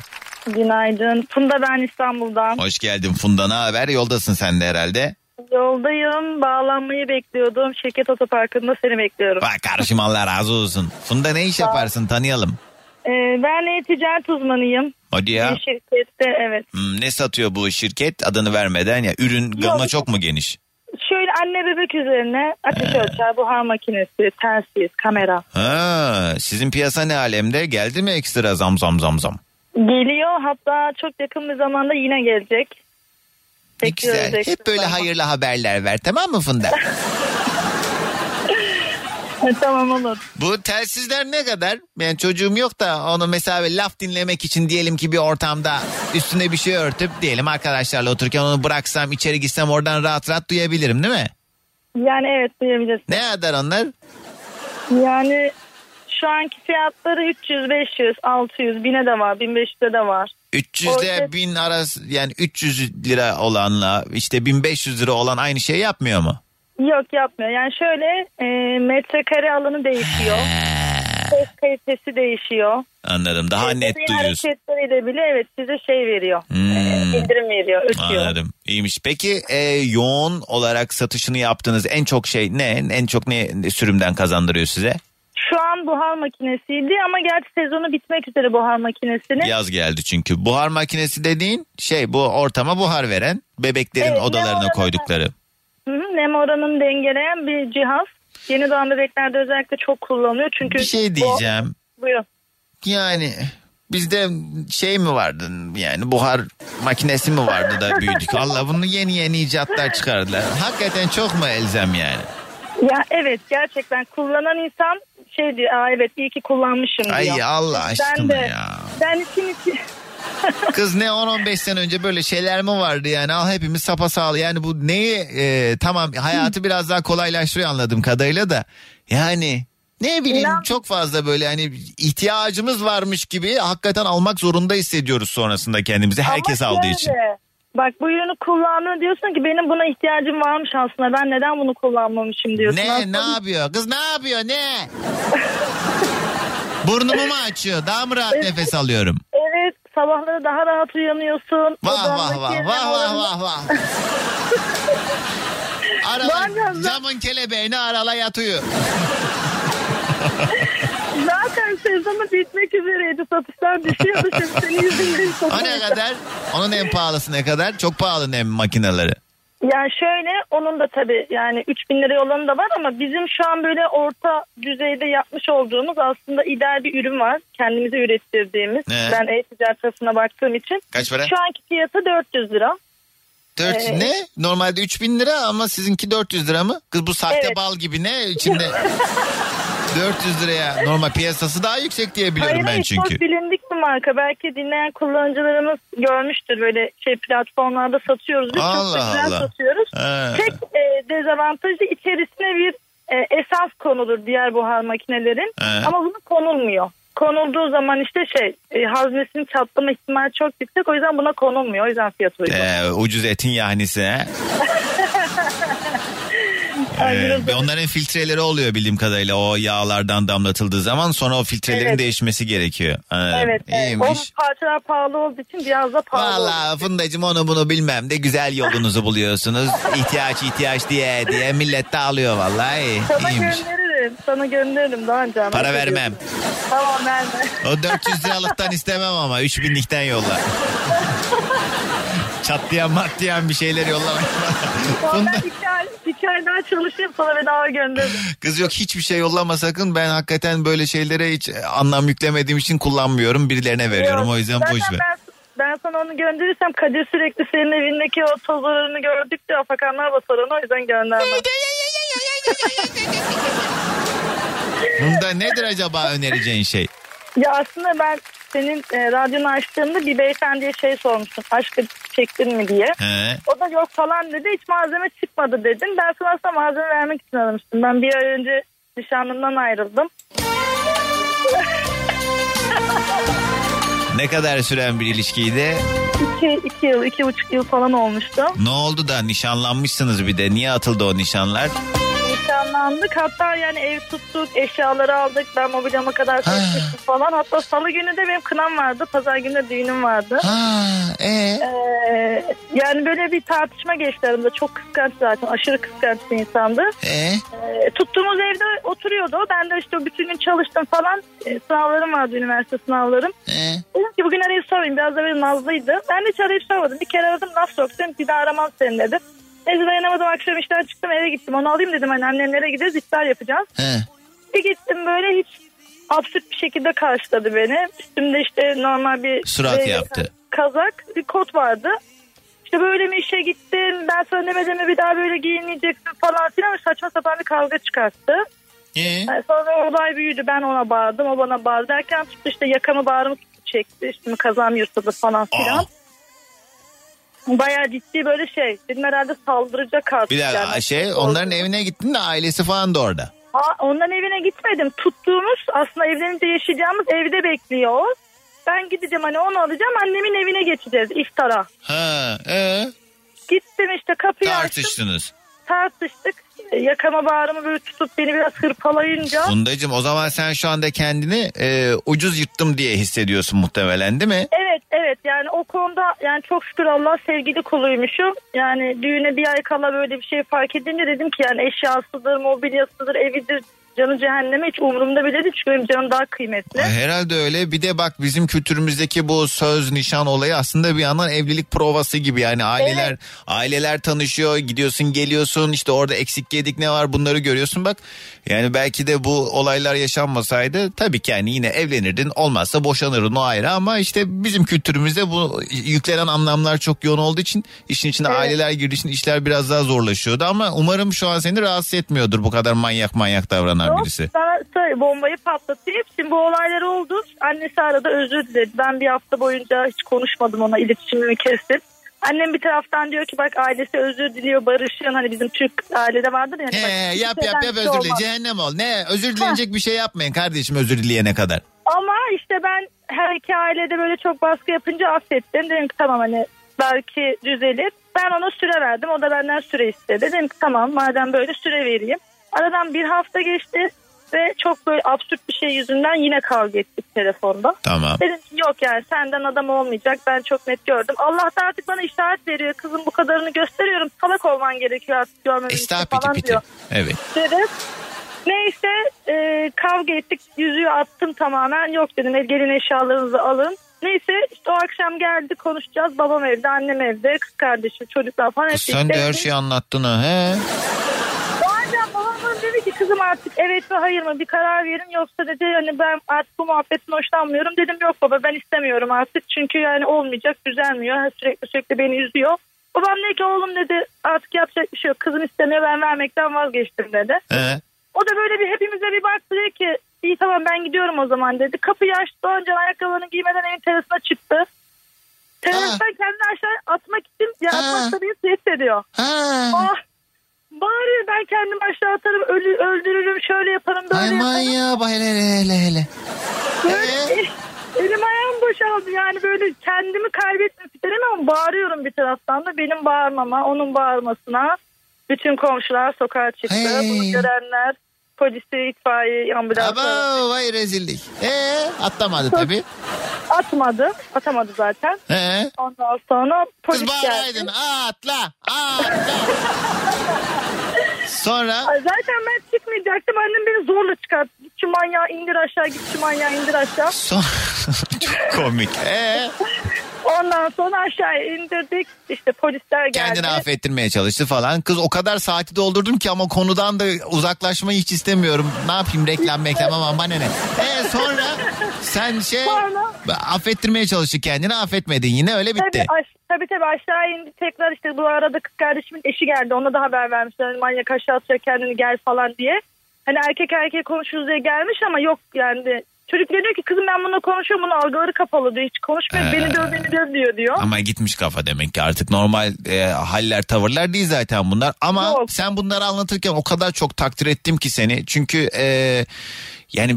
Günaydın. Funda ben İstanbul'dan. Hoş geldin Funda ne haber? Yoldasın sen de herhalde. Yoldayım. Bağlanmayı bekliyordum. Şirket otoparkında seni bekliyorum. Bak karşıma Allah razı olsun. Funda ne iş yaparsın tanıyalım. Ee, ben e-ticaret uzmanıyım. Hadi ya. Bir şirkette evet. Hmm, ne satıyor bu şirket adını vermeden ya ürün gamı çok mu geniş? Şöyle anne bebek üzerine ateş ölçer, buhar makinesi, telsiz, kamera. Ha, sizin piyasa ne alemde? Geldi mi ekstra zam zam zam zam? Geliyor hatta çok yakın bir zamanda yine gelecek. Ne güzel. Hep böyle zaman. hayırlı haberler ver tamam mı Funda? [LAUGHS] [LAUGHS] tamam olur. Bu telsizler ne kadar? Ben çocuğum yok da onu mesela laf dinlemek için diyelim ki bir ortamda üstüne bir şey örtüp diyelim arkadaşlarla otururken onu bıraksam içeri gitsem oradan rahat rahat duyabilirim değil mi? Yani evet duyabilirsin. Ne kadar onlar? Yani şu anki fiyatları 300, 500, 600, 1000'e de var, 1500'e de var. 300 ile Orta- 1000 arası yani 300 lira olanla işte 1500 lira olan aynı şey yapmıyor mu? Yok yapmıyor. Yani şöyle e, metrekare alanı değişiyor. Ses kalitesi değişiyor. Anladım. Daha net Senin duyuyorsun. hareketleriyle bile evet size şey veriyor. Hmm. E, indirim veriyor, ötüyor. Anladım. İyiymiş. Peki e, yoğun olarak satışını yaptığınız en çok şey ne? En çok ne sürümden kazandırıyor size? Şu an buhar makinesiydi ama gerçi sezonu bitmek üzere buhar makinesinin. Yaz geldi çünkü. Buhar makinesi dediğin şey bu ortama buhar veren bebeklerin Evet, odalarına oranı- koydukları. Hı, nem oranını dengeleyen bir cihaz. Yeni doğan bebeklerde özellikle çok kullanılıyor. Çünkü Bir şey bu- diyeceğim. Buyurun. Yani bizde şey mi vardı yani buhar makinesi mi vardı da büyüdük? [LAUGHS] Allah bunu yeni yeni icatlar çıkardılar. Hakikaten çok mu elzem yani? Ya evet gerçekten kullanan insan şey diyor Aa, evet iyi ki kullanmışım diyor. Ay Allah Ben aşkına de, ya. Ben için için [LAUGHS] Kız ne 10-15 sene önce böyle şeyler mi vardı yani al hepimiz sapasağlı yani bu neyi e, tamam hayatı biraz daha kolaylaştırıyor anladığım kadarıyla da yani Ne bileyim İnan- çok fazla böyle hani ihtiyacımız varmış gibi hakikaten almak zorunda hissediyoruz sonrasında kendimizi herkes Ama aldığı şöyle, için. Bak bu ürünü kullandın diyorsun ki benim buna ihtiyacım varmış aslında. Ben neden bunu kullanmamışım diyorsun. Ne Aslında- ne yapıyor? Kız ne yapıyor ne? [LAUGHS] Burnumu mu açıyor? Daha mı rahat nefes alıyorum? Evet sabahları daha rahat uyanıyorsun. Vah vah vah vah vah vah [LAUGHS] vah. Arala, camın kelebeğini arala yatıyor. [LAUGHS] Zaten sezonu bitmek üzereydi. Satışlar düşüyordu. Şimdi [LAUGHS] senin yüzünden O ne kadar? Onun en pahalısı ne kadar? Çok pahalı nem makineleri. Yani şöyle onun da tabii yani 3000 lira olanı da var ama bizim şu an böyle orta düzeyde yapmış olduğumuz aslında ideal bir ürün var. Kendimize ürettirdiğimiz. Ne? Ben e-ticaret tarafına baktığım için. Kaç para? Şu anki fiyatı 400 lira. 4 Ee, ne? Normalde 3000 lira ama sizinki 400 lira mı? Kız bu sahte Evet. bal gibi ne içinde? [LAUGHS] 400 liraya normal piyasası daha yüksek diye biliyorum Hayır, ben çünkü. Çok bilindik bir marka. Belki dinleyen kullanıcılarımız görmüştür. Böyle şey platformlarda satıyoruz. Biz Allah çok güzel satıyoruz. Ha. Tek e, dezavantajı içerisine bir e, esas konulur diğer buhar makinelerin. Ha. Ama bunu konulmuyor. Konulduğu zaman işte şey e, haznesinin çatlama ihtimali çok yüksek. O yüzden buna konulmuyor. O yüzden fiyatı uygun. Ee, ucuz etin yahnisi he? [LAUGHS] Ee, ve onların filtreleri oluyor bildiğim kadarıyla o yağlardan damlatıldığı zaman sonra o filtrelerin Evet. değişmesi gerekiyor. Ha, Evet. evet. O iyiymiş. parçalar pahalı olduğu için biraz da pahalı. Valla Fundacım onu bunu bilmem de güzel yolunuzu buluyorsunuz. [LAUGHS] İhtiyaç ihtiyaç diye diye millet de alıyor vallahi. Sana İyiymiş. gönderirim. Sana gönderirim daha önce. Para vermem. Tamam verme. O 400 liralıktan istemem ama 3000'likten yolla. [LAUGHS] Çatlayan matlayan bir şeyler yollamayın. Ben iki ay, daha çalışayım sana bedava gönderirim. [LAUGHS] Kız yok hiçbir şey yollama sakın. Ben hakikaten böyle şeylere hiç anlam yüklemediğim için kullanmıyorum. Birilerine veriyorum. O yüzden boş ver. Ben, ben sana onu gönderirsem Kadir sürekli senin evindeki o tozlarını gördükçe afakanlar basar ona o yüzden göndermem. [LAUGHS] Bunda nedir acaba önereceğin şey? ya aslında ben senin e, radyonu açtığımda bir beyefendiye şey sormuştum. Aşkı çektin mi diye. He. O da yok falan dedi. Hiç malzeme çıkmadı dedim. Ben sana aslında malzeme vermek için aramıştım. Ben bir ay önce nişanlımdan ayrıldım. Ne kadar süren bir ilişkiydi? İki, iki yıl, iki buçuk yıl falan olmuştu. Ne oldu da nişanlanmışsınız bir de? Niye atıldı o nişanlar? Nişanlandık. Hatta yani ev tuttuk, eşyaları aldık. Ben mobilyama kadar seçtim falan. Hatta salı günü de benim kınam vardı. Pazar günü de düğünüm vardı. ee? Ee, yani böyle bir tartışma geçti aramızda. Çok kıskanç zaten. Aşırı kıskanç bir insandı. Ee? Ee, tuttuğumuz evde oturuyordu. Ben de işte bütün gün çalıştım falan. Ee, sınavlarım vardı üniversite sınavlarım. Ee? Dedim ki bugün arayıp sorayım. Biraz da böyle nazlıydı. Ben de hiç arayıp sormadım. Bir kere aradım laf soktum. Bir daha aramam seni dedi. Neyse dayanamadım akşam işten çıktım eve gittim. Onu alayım dedim. Hani annemlere gideriz iftar yapacağız. He. Bir gittim böyle hiç absürt bir şekilde karşıladı beni. Üstümde işte normal bir Surat bir yaptı. kazak, bir kot vardı. İşte böyle mi işe gittin, ben sana demedim mi bir daha böyle giyinmeyeceksin falan filan saçma sapan bir kavga çıkarttı. Ee? Yani sonra olay büyüdü ben ona bağırdım o bana bağırdı derken tuttu işte yakamı bağrımı tuttu çekti üstümü kazağım yırtıldı falan filan. Aa. Bayağı ciddi böyle şey dedim herhalde saldıracak artık. Bir dakika yani. şey onların evine gittin de ailesi falan da orada. Ha, onların evine gitmedim. Tuttuğumuz aslında evlenince yaşayacağımız evde bekliyor. Ben gideceğim hani onu alacağım annemin evine geçeceğiz iftara. Ha, ee? Gittim işte kapıyı açtım Tartıştınız. tartıştık. E, Yakama bağrımı böyle tutup beni biraz hırpalayınca. Fundacığım o zaman sen şu anda kendini e, ucuz yırttım diye hissediyorsun muhtemelen değil mi? Evet evet yani o konuda yani çok şükür Allah sevgili kuluymuşum. Yani düğüne bir ay kala böyle bir şey fark edince dedim ki yani eşyasıdır, mobilyasıdır, evidir, canı cehenneme hiç umurumda bile değil. Çünkü benim canım daha kıymetli. Herhalde öyle. Bir de bak bizim kültürümüzdeki bu söz nişan olayı aslında bir yandan evlilik provası gibi. Yani aileler aileler tanışıyor, gidiyorsun, geliyorsun. işte orada eksik yedik ne var bunları görüyorsun bak. Yani belki de bu olaylar yaşanmasaydı tabii ki yani yine evlenirdin. Olmazsa boşanırdın o ayrı ama işte bizim kültürümüzde bu yüklenen anlamlar çok yoğun olduğu için işin içine aileler girdiği için işler biraz daha zorlaşıyordu ama umarım şu an seni rahatsız etmiyordur bu kadar manyak manyak davranan Yok, birisi. Söyle, bombayı patlatayım. Şimdi bu olaylar oldu. Annesi arada özür diledi. Ben bir hafta boyunca hiç konuşmadım ona. iletişimimi kestim. Annem bir taraftan diyor ki bak ailesi özür diliyor barışın. Hani bizim Türk ailede vardır ya. Hani bak, He, hiçbir yap yap yap şey özür dile olmaz. cehennem ol. Ne özür dilenecek bir şey yapmayın kardeşim özür dileyene kadar. Ama işte ben her iki ailede böyle çok baskı yapınca affettim. Dedim ki tamam hani belki düzelir. Ben ona süre verdim. O da benden süre istedi. Dedim ki tamam madem böyle süre vereyim. Aradan bir hafta geçti ve çok böyle absürt bir şey yüzünden yine kavga ettik telefonda. Tamam. Dedim ki yok yani senden adam olmayacak ben çok net gördüm. Allah da artık bana işaret veriyor kızım bu kadarını gösteriyorum salak olman gerekiyor artık görmem için Estağ piti falan piti. diyor. Evet. Dedim. Neyse e, kavga ettik yüzüğü attım tamamen yok dedim "El- gelin eşyalarınızı alın. Neyse işte o akşam geldi konuşacağız babam evde annem evde kız kardeşim çocuklar falan. Hepsi sen de işte. her şeyi anlattın ha. He. Bazen babam bana dedi ki kızım artık evet mi hayır mı bir karar verin yoksa dedi hani ben artık bu muhabbetten hoşlanmıyorum. Dedim yok baba ben istemiyorum artık çünkü yani olmayacak düzelmiyor sürekli sürekli beni üzüyor. Babam dedi ki oğlum dedi artık yapacak bir şey yok kızım istemiyor ben vermekten vazgeçtim dedi. He. O da böyle bir hepimize bir baktı dedi ki iyi tamam ben gidiyorum o zaman dedi. Kapıyı açtı önce ayakkabılarını giymeden evin terasına çıktı. Terastan kendini aşağı atmak için ya atmak da beni tehdit ediyor. Ah, bağırıyor ben kendimi aşağı atarım ölü, öldürürüm şöyle yaparım böyle Ay yaparım. bak hele hele hele hele. Böyle elim ayağım boşaldı yani böyle kendimi kaybetmek isterim ama bağırıyorum bir taraftan da benim bağırmama onun bağırmasına bütün komşular sokağa çıktı. Hey. Bunu görenler polisi, itfaiye, ambulans Aba vay rezillik. Ee, atlamadı tabii. atmadı. Atamadı zaten. He. Ondan sonra polis Kız geldi. bağıraydın. Atla. Atla. Sonra Ay, Zaten ben çıkmayacaktım. Annem beni zorla çıkarttı. Git şu manyağı indir aşağı, git şu manyağı indir aşağı. son... [LAUGHS] Çok komik. Ee, Ondan sonra aşağıya indirdik. İşte polisler geldi. kendini affettirmeye çalıştı falan. Kız o kadar saati doldurdum ki ama konudan da uzaklaşmayı hiç istemiyorum. Ne yapayım reklam reklam ama bana ne. Ee, sonra sen şey affettirmeye çalıştı kendini affetmedin yine öyle bitti. Tabii, aş- tabii tabii aşağı indi tekrar işte bu arada kız kardeşimin eşi geldi. Ona da haber vermişler. Hani manyak aşağı atacak kendini gel falan diye. Hani erkek erkeğe konuşuruz diye gelmiş ama yok yani. Çocuk diyor ki kızım ben bununla konuşuyorum bunun algıları kapalı diyor. Hiç konuşmuyor beni döv beni döv diyor diyor. Ama gitmiş kafa demek ki artık normal e, haller tavırlar değil zaten bunlar. Ama sen bunları anlatırken o kadar çok takdir ettim ki seni. Çünkü e, yani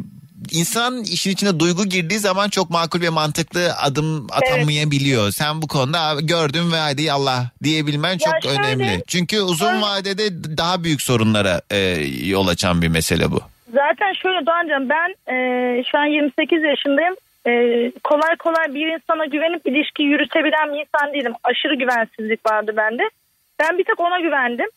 insan işin içine duygu girdiği zaman çok makul ve mantıklı adım atamayabiliyor. Sen bu konuda gördüm ve hadi Allah diyebilmen Ya çok şöyle- önemli. Çünkü uzun vadede daha büyük sorunlara e, yol açan bir mesele bu. Zaten şöyle Doğancan ben e, şu an 28 yaşındayım. E, kolay kolay bir insana güvenip ilişki yürütebilen bir insan değilim. Aşırı güvensizlik vardı bende. Ben bir tek ona güvendim.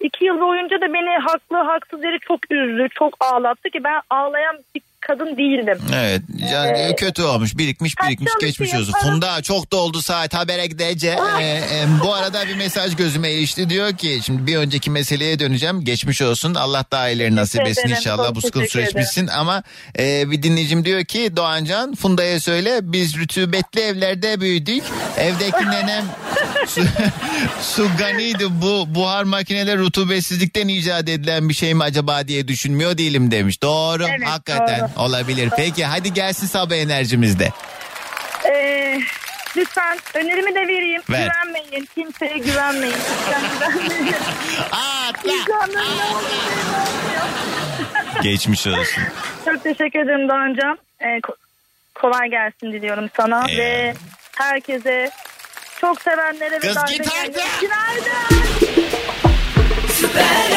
İki yıl boyunca da beni haklı haksız yere çok üzdü, çok ağlattı ki ben ağlayan bir kadın değildim. Evet yani Ee, kötü olmuş birikmiş birikmiş çalışayım, geçmiş olsun. para- Funda çok doldu saat habere gidece. Ee, e, bu arada bir mesaj gözüme ilişti. Diyor ki şimdi bir önceki meseleye döneceğim. Geçmiş olsun. Allah daha iyileri nasip etsin ederim, inşallah. Bu sıkıntı süreç bitsin. Ama e, bir dinleyicim diyor ki Doğancan Funda'ya söyle. Biz rütubetli evlerde büyüdük. Evdeki [LAUGHS] nenem su, [LAUGHS] su ganiydi bu buhar makineler rutubetsizlikten icat edilen bir şey mi acaba diye düşünmüyor değilim demiş. Doğru Evet, hakikaten. doğru. Olabilir peki hadi gelsin sabah enerjimizde E, lütfen önerimi de vereyim. Ver. Güvenmeyin. Kimseye güvenmeyin. Lütfen güvenmeyin. [LAUGHS] Atla. İnsanların geçmiş olsun Çok teşekkür ederim Doğancan. Ee, ko- kolay gelsin diliyorum sana Eyvallah. ve herkese çok sevenlere ve Kız git artık. günaydın. Süper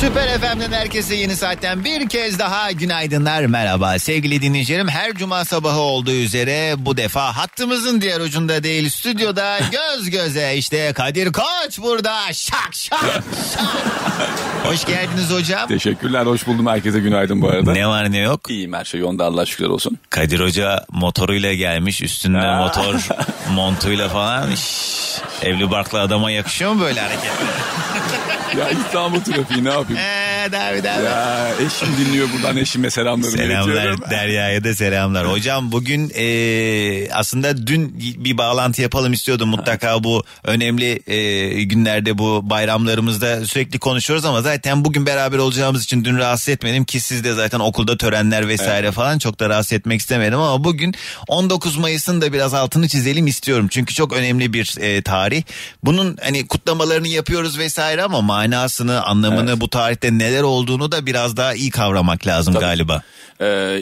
FM'den herkese yeni saatten bir kez daha günaydınlar. Merhaba sevgili dinleyicilerim. Her cuma sabahı olduğu üzere bu defa hattımızın diğer ucunda değil stüdyoda [LAUGHS] göz göze işte Kadir Koç burada. Şak şak şak. Hoş geldiniz hocam. Teşekkürler hoş buldum. Herkese günaydın bu arada. ne var ne yok? İyiyim her şey yolunda. Allah şükürler olsun. Kadir Hoca motoruyla gelmiş üstünde Ha. motor [LAUGHS] montuyla falan. Şşş, evli barklı adama yakışıyor mu böyle hareketler? [LAUGHS] Ya İstanbul trafiği ne yapayım? Tabii. Ya, eşim dinliyor buradan eşime selamlarımı. Selamlar Derya'ya da selamlar. Hocam bugün e, aslında dün bir bağlantı yapalım istiyordum. Mutlaka bu önemli e, günlerde bu bayramlarımızda sürekli konuşuyoruz ama zaten bugün beraber olacağımız için dün rahatsız etmedim ki siz de zaten okulda törenler vesaire falan çok da rahatsız etmek istemedim ama bugün 19 Mayıs'ın da biraz altını çizelim istiyorum. Çünkü çok önemli bir e, tarih. Bunun hani kutlamalarını yapıyoruz vesaire ama manasını, anlamını bu tarihte neler olduğunu da biraz daha iyi kavramak lazım galiba. Ee,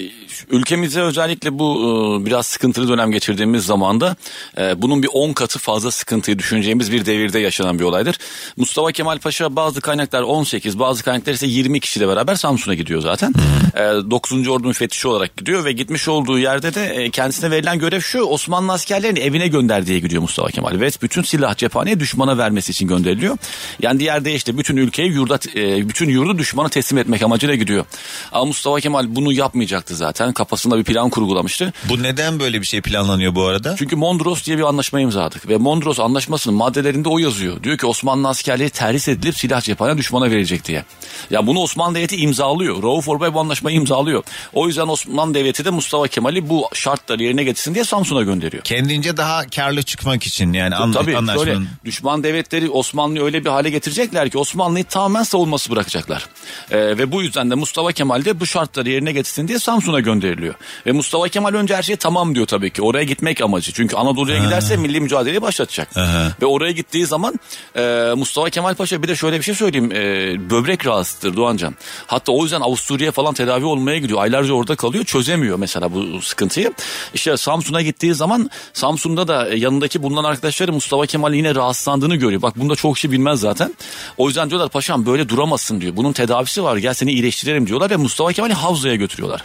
ülkemizde özellikle bu e, biraz sıkıntılı dönem geçirdiğimiz zamanda e, bunun bir 10 katı fazla sıkıntıyı düşüneceğimiz bir devirde yaşanan bir olaydır. Mustafa Kemal Paşa bazı kaynaklar 18 bazı kaynaklar ise 20 kişiyle beraber Samsun'a gidiyor zaten. E, 9. Ordu müfettişi olarak gidiyor ve gitmiş olduğu yerde de e, kendisine verilen görev şu Osmanlı askerlerini evine gönder diye gidiyor Mustafa Kemal. Ve bütün silah cephaneye düşmana vermesi için gönderiliyor. Yani diğer deyişle bütün ülkeyi yurda, e, bütün yurdu düşmana teslim etmek amacıyla gidiyor. Ama Mustafa Kemal bunu yapmayacaktı zaten. Kafasında bir plan kurgulamıştı. Bu neden böyle bir şey planlanıyor bu arada? Çünkü Mondros diye bir anlaşma imzaladık. Ve Mondros anlaşmasının maddelerinde o yazıyor. Diyor ki Osmanlı askerleri terhis edilip silah cephane düşmana verilecek diye. Ya bunu Osmanlı Devleti imzalıyor. Rauf Orbay bu anlaşmayı imzalıyor. O yüzden Osmanlı Devleti de Mustafa Kemal'i bu şartları yerine getirsin diye Samsun'a gönderiyor. Kendince daha karlı çıkmak için yani an, Tabii anlaşmanın. şöyle düşman devletleri Osmanlı'yı öyle bir hale getirecekler ki Osmanlı'yı tamamen savunması bırakacaklar. Ee, ve bu yüzden de Mustafa Kemal de bu şartları yerine getirsin diye Samsun'a gönderiliyor. Ve Mustafa Kemal önce her şey tamam diyor tabii ki. Oraya gitmek amacı. Çünkü Anadolu'ya giderse milli mücadeleyi başlatacak. Aha. Ve oraya gittiği zaman e, Mustafa Kemal Paşa bir de şöyle bir şey söyleyeyim. E, böbrek rahatsızdır Doğancan. Hatta o yüzden Avusturya'ya falan tedavi olmaya gidiyor. Aylarca orada kalıyor. Çözemiyor mesela bu sıkıntıyı. İşte Samsun'a gittiği zaman Samsun'da da e, yanındaki bulunan arkadaşları Mustafa Kemal'in yine rahatsızlandığını görüyor. Bak bunda çok kişi bilmez zaten. O yüzden diyorlar paşam böyle duramazsın diyor. Bunun tedavisi var gel seni iyileştirelim diyorlar ve Mustafa Kemal'i Havza'ya götürüyorlar.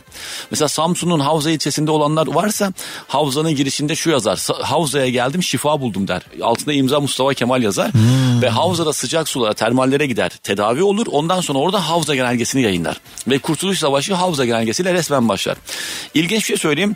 Mesela Samsun'un Havza ilçesinde olanlar varsa Havza'nın girişinde şu yazar. "Sa- Havza'ya geldim şifa buldum der. Altında imza Mustafa Kemal yazar. Ve Havza'da sıcak sulara termallere gider. Tedavi olur. Ondan sonra orada Havza genelgesini yayınlar. Ve Kurtuluş Savaşı Havza genelgesiyle resmen başlar. İlginç bir şey söyleyeyim.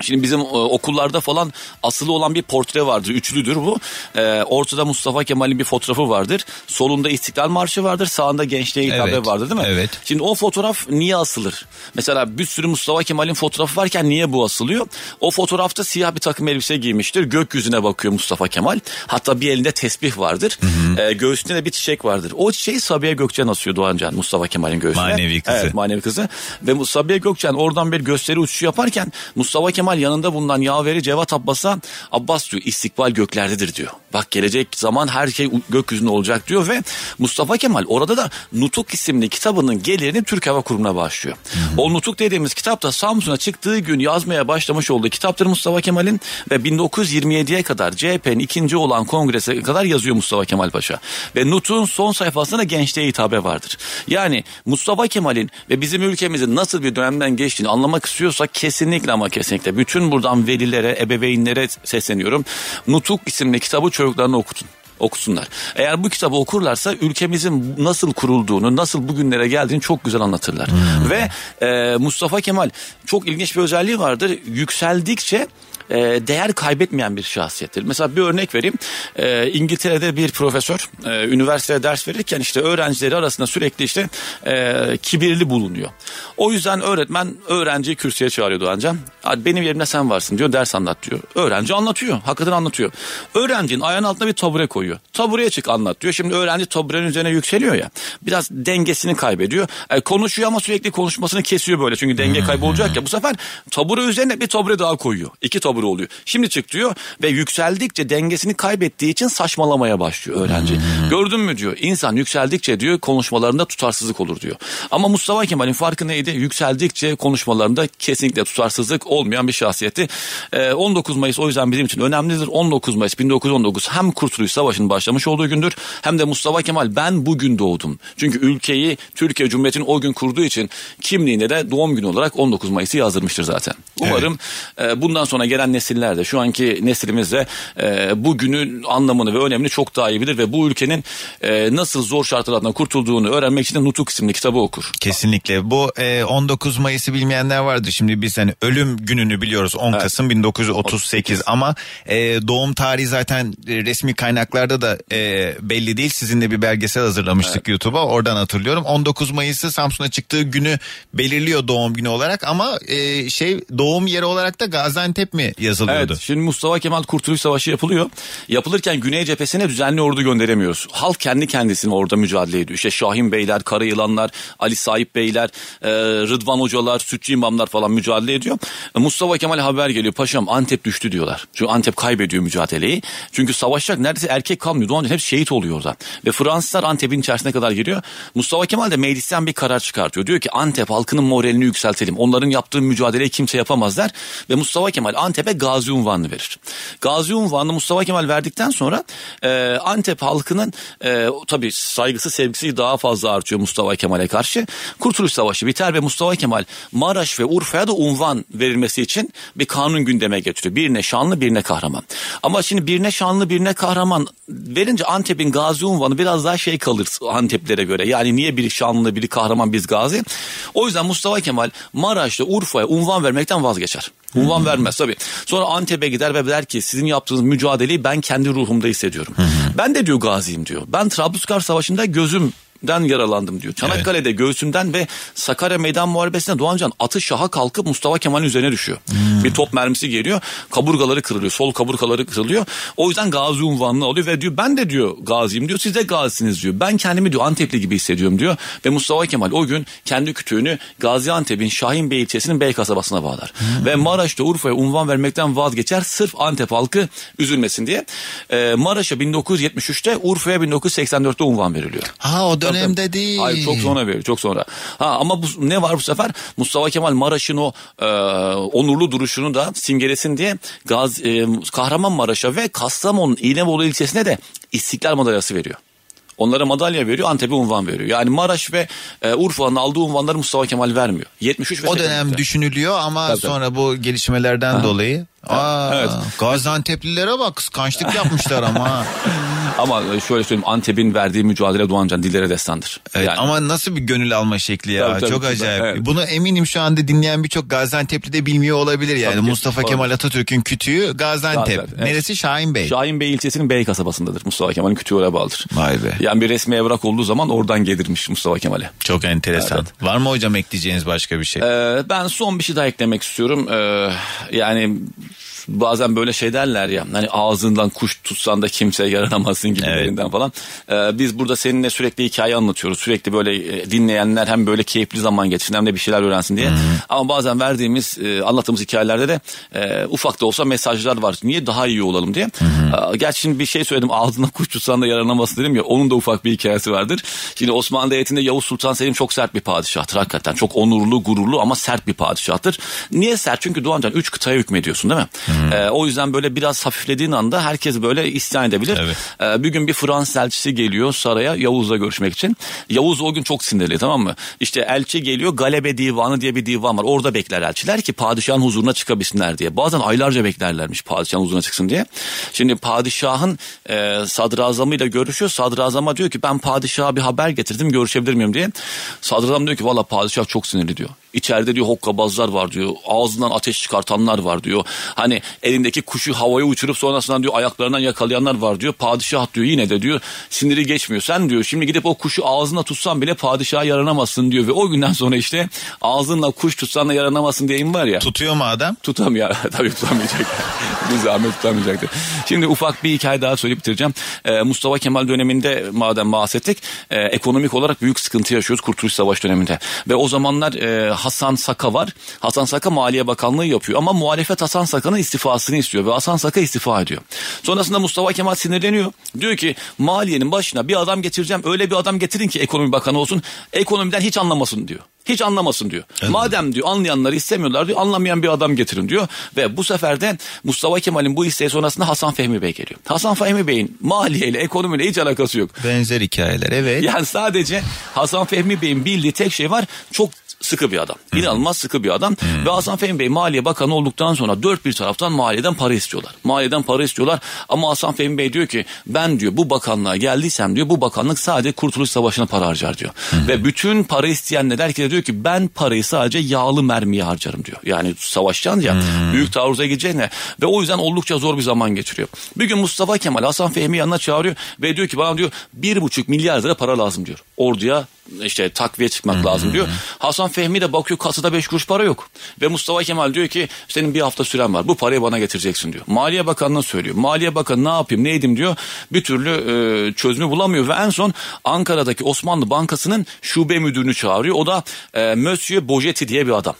Şimdi bizim e, okullarda falan asılı olan bir portre vardır. Üçlüdür bu. E, ortada Mustafa Kemal'in bir fotoğrafı vardır. Solunda İstiklal Marşı vardır. Sağında gençliğe hitabe Evet, vardır değil mi? evet. Şimdi o fotoğraf niye asılır? Mesela bir sürü Mustafa Kemal'in fotoğrafı varken niye bu asılıyor? O fotoğrafta siyah bir takım elbise giymiştir. Gökyüzüne bakıyor Mustafa Kemal. Hatta bir elinde tesbih vardır. E, göğsünde de bir çiçek vardır. O çiçeği Sabiha Gökçen asıyor Doğancan Mustafa Kemal'in göğsüne. Manevi kızı. Evet manevi kızı. Ve Sabiha Gökçen oradan bir gösteri uçuşu yaparken Mustafa Kemal yanında bulunan yaveri Cevat Abbas'a Abbas diyor istikbal göklerdedir diyor. Bak gelecek zaman her şey gökyüzünde olacak diyor ve Mustafa Kemal orada da Nutuk isimli kitabının gelirini Türk Hava Kurumu'na bağışlıyor. O Nutuk dediğimiz kitap da Samsun'a çıktığı gün yazmaya başlamış olduğu kitaptır Mustafa Kemal'in ve 1927'ye kadar CHP'nin ikinci olan kongrese kadar yazıyor Mustafa Kemal Paşa. Ve Nutuk'un son sayfasında gençliğe hitabe vardır. Yani Mustafa Kemal'in ve bizim ülkemizin nasıl bir dönemden geçtiğini anlamak istiyorsak kesinlikle ama kesinlikle bütün buradan velilere, ebeveynlere sesleniyorum. Nutuk isimli kitabı çocuklarına okutun okusunlar. Eğer bu kitabı okurlarsa ülkemizin nasıl kurulduğunu, nasıl bugünlere geldiğini çok güzel anlatırlar. Ve e, Mustafa Kemal çok ilginç bir özelliği vardır. Yükseldikçe e, değer kaybetmeyen bir şahsiyettir. Mesela bir örnek vereyim. E, İngiltere'de bir profesör e, üniversitede ders verirken işte öğrencileri arasında sürekli işte e, kibirli bulunuyor. O yüzden öğretmen öğrenciyi kürsüye çağırıyor Doğancan. Hadi benim yerimde sen varsın diyor ders anlat diyor. Öğrenci anlatıyor. Hakikaten anlatıyor. Öğrencinin ayağının altına bir tabure koyuyor. Tabureye çık anlat diyor. Şimdi öğrenci taburenin üzerine yükseliyor ya. Biraz dengesini kaybediyor. E, konuşuyor ama sürekli konuşmasını kesiyor böyle. Çünkü denge kaybolacak ya. Bu sefer tabure üzerine bir tabure daha koyuyor. İki tabure oluyor. Şimdi çık diyor ve yükseldikçe dengesini kaybettiği için saçmalamaya başlıyor öğrenci. Gördün mü diyor. İnsan yükseldikçe diyor konuşmalarında tutarsızlık olur diyor. Ama Mustafa Kemal'in farkı neydi? Yükseldikçe konuşmalarında kesinlikle tutarsızlık olmayan bir şahsiyetti. Ee, 19 Mayıs o yüzden bizim için önemlidir. 19 Mayıs 1919 hem Kurtuluş Savaşı'nın başlamış olduğu gündür hem de Mustafa Kemal ben bugün doğdum. Çünkü ülkeyi Türkiye Cumhuriyeti'nin o gün kurduğu için kimliğinde de doğum günü olarak 19 Mayıs'ı yazdırmıştır zaten. Umarım e, bundan sonra gelen gelen nesiller de şu anki neslimiz de e, bu günün anlamını ve önemini çok daha iyi bilir ve bu ülkenin e, nasıl zor şartlar altından kurtulduğunu öğrenmek için de Nutuk isimli kitabı okur. Kesinlikle. Bu e, 19 Mayıs'ı bilmeyenler vardır. Şimdi biz hani ölüm gününü biliyoruz 10 Kasım 1938 ama e, doğum tarihi zaten e, resmi kaynaklarda da e, belli değil. Sizinle bir belgesel hazırlamıştık YouTube'a. Oradan hatırlıyorum. 19 Mayıs'ı Samsun'a çıktığı günü belirliyor doğum günü olarak ama e, şey doğum yeri olarak da Gaziantep mi yazılıyordu? Evet şimdi Mustafa Kemal Kurtuluş Savaşı yapılıyor. Yapılırken Güney cephesine düzenli ordu gönderemiyoruz. Halk kendi kendisine orada mücadele ediyor. İşte Şahin Beyler, Kara Yılanlar, Ali Sahip Beyler, e, Rıdvan Hocalar, Sütçü İmamlar falan mücadele ediyor. E, Mustafa Kemal haber geliyor. Paşam Antep düştü diyorlar. Çünkü Antep kaybediyor mücadeleyi. Çünkü savaşacak neredeyse erkek kalmıyor. Doğan hep şehit oluyor orada. Ve Fransızlar Antep'in içerisine kadar giriyor. Mustafa Kemal de meclisten bir karar çıkartıyor. Diyor ki Antep halkının moralini yükseltelim. Onların yaptığı mücadeleyi kimse yapamaz der. Ve Mustafa Kemal Antep'e gazi unvanını verir. Gazi unvanını Mustafa Kemal verdikten sonra e, Antep halkının e, tabii saygısı sevgisi daha fazla artıyor Mustafa Kemal'e karşı. Kurtuluş Savaşı biter ve Mustafa Kemal Maraş ve Urfa'ya da unvan verilmesi için bir kanun gündeme getiriyor. Birine şanlı birine kahraman. Ama şimdi birine şanlı birine kahraman verince Antep'in gazi unvanı biraz daha şey kalır Anteplere göre. Yani niye biri şanlı biri kahraman biz gazi. O yüzden Mustafa Kemal Maraş'ta Urfa'ya unvan vermekten vazgeçer. Unvan vermez tabii. Sonra Antep'e gider ve der ki sizin yaptığınız mücadeleyi ben kendi ruhumda hissediyorum. Ben de diyor gaziyim diyor. Ben Trablusgar Savaşı'nda gözüm den yaralandım diyor. Çanakkale'de göğsümden ve Sakarya Meydan Muharebesi'nde Doğancan atı şaha kalkıp Mustafa Kemal'in üzerine düşüyor. Bir top mermisi geliyor. Kaburgaları kırılıyor. Sol kaburgaları kırılıyor. O yüzden gazi unvanını alıyor ve diyor ben de diyor gaziyim diyor. Siz de gazisiniz diyor. Ben kendimi diyor Antepli gibi hissediyorum diyor. Ve Mustafa Kemal o gün kendi kütüğünü Gaziantep'in Şahin Bey ilçesinin Bey kasabasına bağlar. Ve Maraş'ta Urfa'ya unvan vermekten vazgeçer. Sırf Antep halkı üzülmesin diye. Ee, Maraş'a 1973'te Urfa'ya 1984'te unvan veriliyor. Ha o dönemde değil. Hayır çok sonra veriyor çok sonra. Ha ama bu, ne var bu sefer? Mustafa Kemal Maraş'ın o e, onurlu duruşunu da simgelesin diye Gaz, e, Kahramanmaraş'a ve Kastamonu İğnebolu ilçesine de İstiklal madalyası veriyor. Onlara madalya veriyor, Antep'e unvan veriyor. Yani Maraş ve e, Urfa'nın aldığı unvanları Mustafa Kemal vermiyor. 73 ve O dönem 84'te. düşünülüyor ama Tabii, tabii. sonra bu gelişmelerden dolayı Aa, Evet. Gaziantep'lilere bak kıskançlık yapmışlar ama. [LAUGHS] Ama e, şöyle söyleyeyim Antep'in verdiği mücadele Doğancan dillere destandır. Evet, Yani- Ama nasıl bir gönül alma şekli ya Tabii, tabii, çok tabii. acayip. Evet. Bunu eminim şu anda dinleyen birçok Gaziantep'li de bilmiyor olabilir yani. Tabii. Mustafa Doğru. Kemal Atatürk'ün kütüğü Gaziantep. Gaziantep, evet. Neresi Şahin Bey. Şahin Bey ilçesinin Bey kasabasındadır. Mustafa Kemal'in kütüğü oraya bağlıdır. Vay be. Yani bir resmi evrak olduğu zaman oradan gelirmiş Mustafa Kemal'e. Çok enteresan. Var mı hocam ekleyeceğiniz başka bir şey? Ee, ben son bir şey daha eklemek istiyorum. Ee, yani bazen böyle şey derler ya hani ağzından kuş tutsan da kimse yaranamazsın gibilerinden falan. Ee, biz burada seninle sürekli hikaye anlatıyoruz. Sürekli böyle e, dinleyenler hem böyle keyifli zaman geçsin hem de bir şeyler öğrensin diye. Ama bazen verdiğimiz e, anlattığımız hikayelerde de e, ufak da olsa mesajlar var. Niye daha iyi olalım diye. Ee, gerçi şimdi bir şey söyledim ağzından kuş tutsan da yaranamazsın dedim ya onun da ufak bir hikayesi vardır. Şimdi Osmanlı Devleti'nde Yavuz Sultan Selim çok sert bir padişahtır hakikaten. Çok onurlu, gururlu ama sert bir padişahtır. Niye sert? Çünkü Doğancan 3 kıtaya hükmediyorsun değil mi? Ee, o yüzden böyle biraz hafiflediğin anda herkes böyle isyan edebilir. Ee, bir gün bir Fransız elçisi geliyor saraya Yavuz'la görüşmek için. Yavuz o gün çok sinirli tamam mı? İşte elçi geliyor Galebe Divanı diye bir divan var. Orada bekler elçiler ki padişahın huzuruna çıkabilsinler diye. Bazen aylarca beklerlermiş padişahın huzuruna çıksın diye. Şimdi padişahın e, sadrazamıyla görüşüyor. Sadrazama diyor ki ben padişaha bir haber getirdim görüşebilir miyim diye. Sadrazam diyor ki valla padişah çok sinirli diyor. İçeride diyor hokkabazlar var diyor. Ağzından ateş çıkartanlar var diyor. Hani elindeki kuşu havaya uçurup sonrasından diyor ayaklarından yakalayanlar var diyor. Padişah diyor yine de diyor siniri geçmiyor. Sen diyor şimdi gidip o kuşu ağzına tutsan bile padişaha yaranamazsın diyor. Ve o günden sonra işte ağzınla kuş tutsan da yaranamazsın diyeyim var ya. Tutuyor mu adam? Tutamıyor. [LAUGHS] Tabii tutamayacak. Bir zahmet tutamayacaktı. Şimdi ufak bir hikaye daha söyleyip bitireceğim. Ee, Mustafa Kemal döneminde madem bahsettik e, ekonomik olarak büyük sıkıntı yaşıyoruz Kurtuluş Savaşı döneminde. Ve o zamanlar e, Hasan Saka var. Hasan Saka Maliye Bakanlığı yapıyor ama muhalefet Hasan Saka'nın istifasını istiyor ve Hasan Saka istifa ediyor. Sonrasında Mustafa Kemal sinirleniyor. Diyor ki maliyenin başına bir adam getireceğim öyle bir adam getirin ki ekonomi bakanı olsun ekonomiden hiç anlamasın diyor. Hiç anlamasın diyor. Madem diyor anlayanları istemiyorlar diyor anlamayan bir adam getirin diyor. Ve bu sefer de Mustafa Kemal'in bu isteği sonrasında Hasan Fehmi Bey geliyor. Hasan Fehmi Bey'in maliyeyle ekonomiyle hiç alakası yok. Benzer hikayeler evet. Yani sadece Hasan Fehmi Bey'in bildiği tek şey var. Çok sıkı bir adam. İnanılmaz sıkı bir adam. Ve Hasan Fehmi Bey Maliye Bakanı olduktan sonra dört bir taraftan maliyeden para istiyorlar. Maliyeden para istiyorlar ama Hasan Fehmi Bey diyor ki ben diyor bu bakanlığa geldiysem diyor bu bakanlık sadece Kurtuluş Savaşı'na para harcar diyor. Ve bütün para isteyenler herkese de diyor ki ben parayı sadece yağlı mermiye harcarım diyor. Yani savaşacaksın ya büyük taarruza gideceğine ve o yüzden oldukça zor bir zaman geçiriyor. Bir gün Mustafa Kemal Hasan Fehmi yanına çağırıyor ve diyor ki bana diyor bir buçuk milyar lira para lazım diyor. Orduya işte takviye çıkmak lazım diyor. Hasan Fehmi de bakıyor kasada 5 kuruş para yok. Ve Mustafa Kemal diyor ki senin bir hafta süren var bu parayı bana getireceksin diyor. Maliye Bakanı'na söylüyor. Maliye Bakanı ne yapayım ne edeyim diyor. Bir türlü e, çözümü bulamıyor ve en son Ankara'daki Osmanlı Bankası'nın şube müdürünü çağırıyor. O da e, Monsieur Bojetti diye bir adam.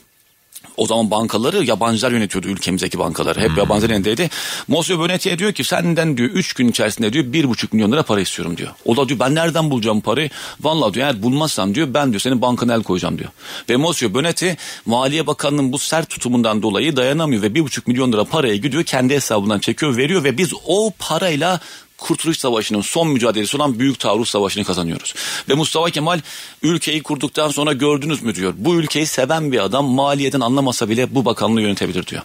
O zaman bankaları yabancılar yönetiyordu ülkemizdeki bankaları. Hep yabancılar elindeydi. Monsieur Bonetti'ye diyor ki senden diyor 3 gün içerisinde diyor bir buçuk milyon lira para istiyorum diyor. O da diyor ben nereden bulacağım parayı? Vallahi diyor eğer bulmazsam diyor ben diyor senin bankana el koyacağım diyor. Ve Monsieur Bonetti Maliye Bakanı'nın bu sert tutumundan dolayı dayanamıyor ve bir buçuk milyon lira parayı gidiyor kendi hesabından çekiyor veriyor ve biz o parayla Kurtuluş Savaşı'nın son mücadelesi olan Büyük Taarruz Savaşı'nı kazanıyoruz. Ve Mustafa Kemal ülkeyi kurduktan sonra gördünüz mü diyor. Bu ülkeyi seven bir adam maliyeden anlamasa bile bu bakanlığı yönetebilir diyor.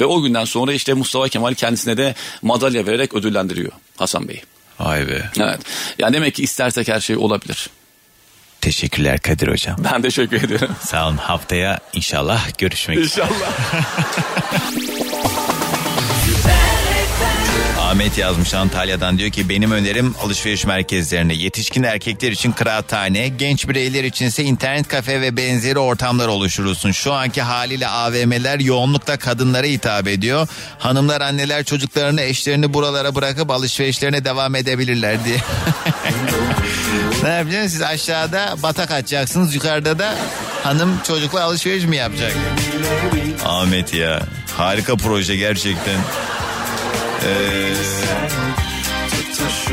Ve o günden sonra işte Mustafa Kemal kendisine de madalya vererek ödüllendiriyor Hasan Bey'i. Vay be. Evet. Yani demek ki istersek her şey olabilir. Teşekkürler Kadir Hocam. Ben teşekkür ederim. Sağ olun haftaya inşallah görüşmek üzere. İnşallah. [LAUGHS] Ahmet yazmış Antalya'dan diyor ki benim önerim alışveriş merkezlerine yetişkin erkekler için kıraathane, genç bireyler içinse internet kafe ve benzeri ortamlar oluşturulsun. Şu anki haliyle AVM'ler yoğunlukla kadınlara hitap ediyor. Hanımlar anneler çocuklarını eşlerini buralara bırakıp alışverişlerine devam edebilirler diye. [LAUGHS] ne yapacaksınız siz aşağıda batak açacaksınız yukarıda da hanım çocukla alışveriş mi yapacak? Ahmet ya harika proje gerçekten. Ee,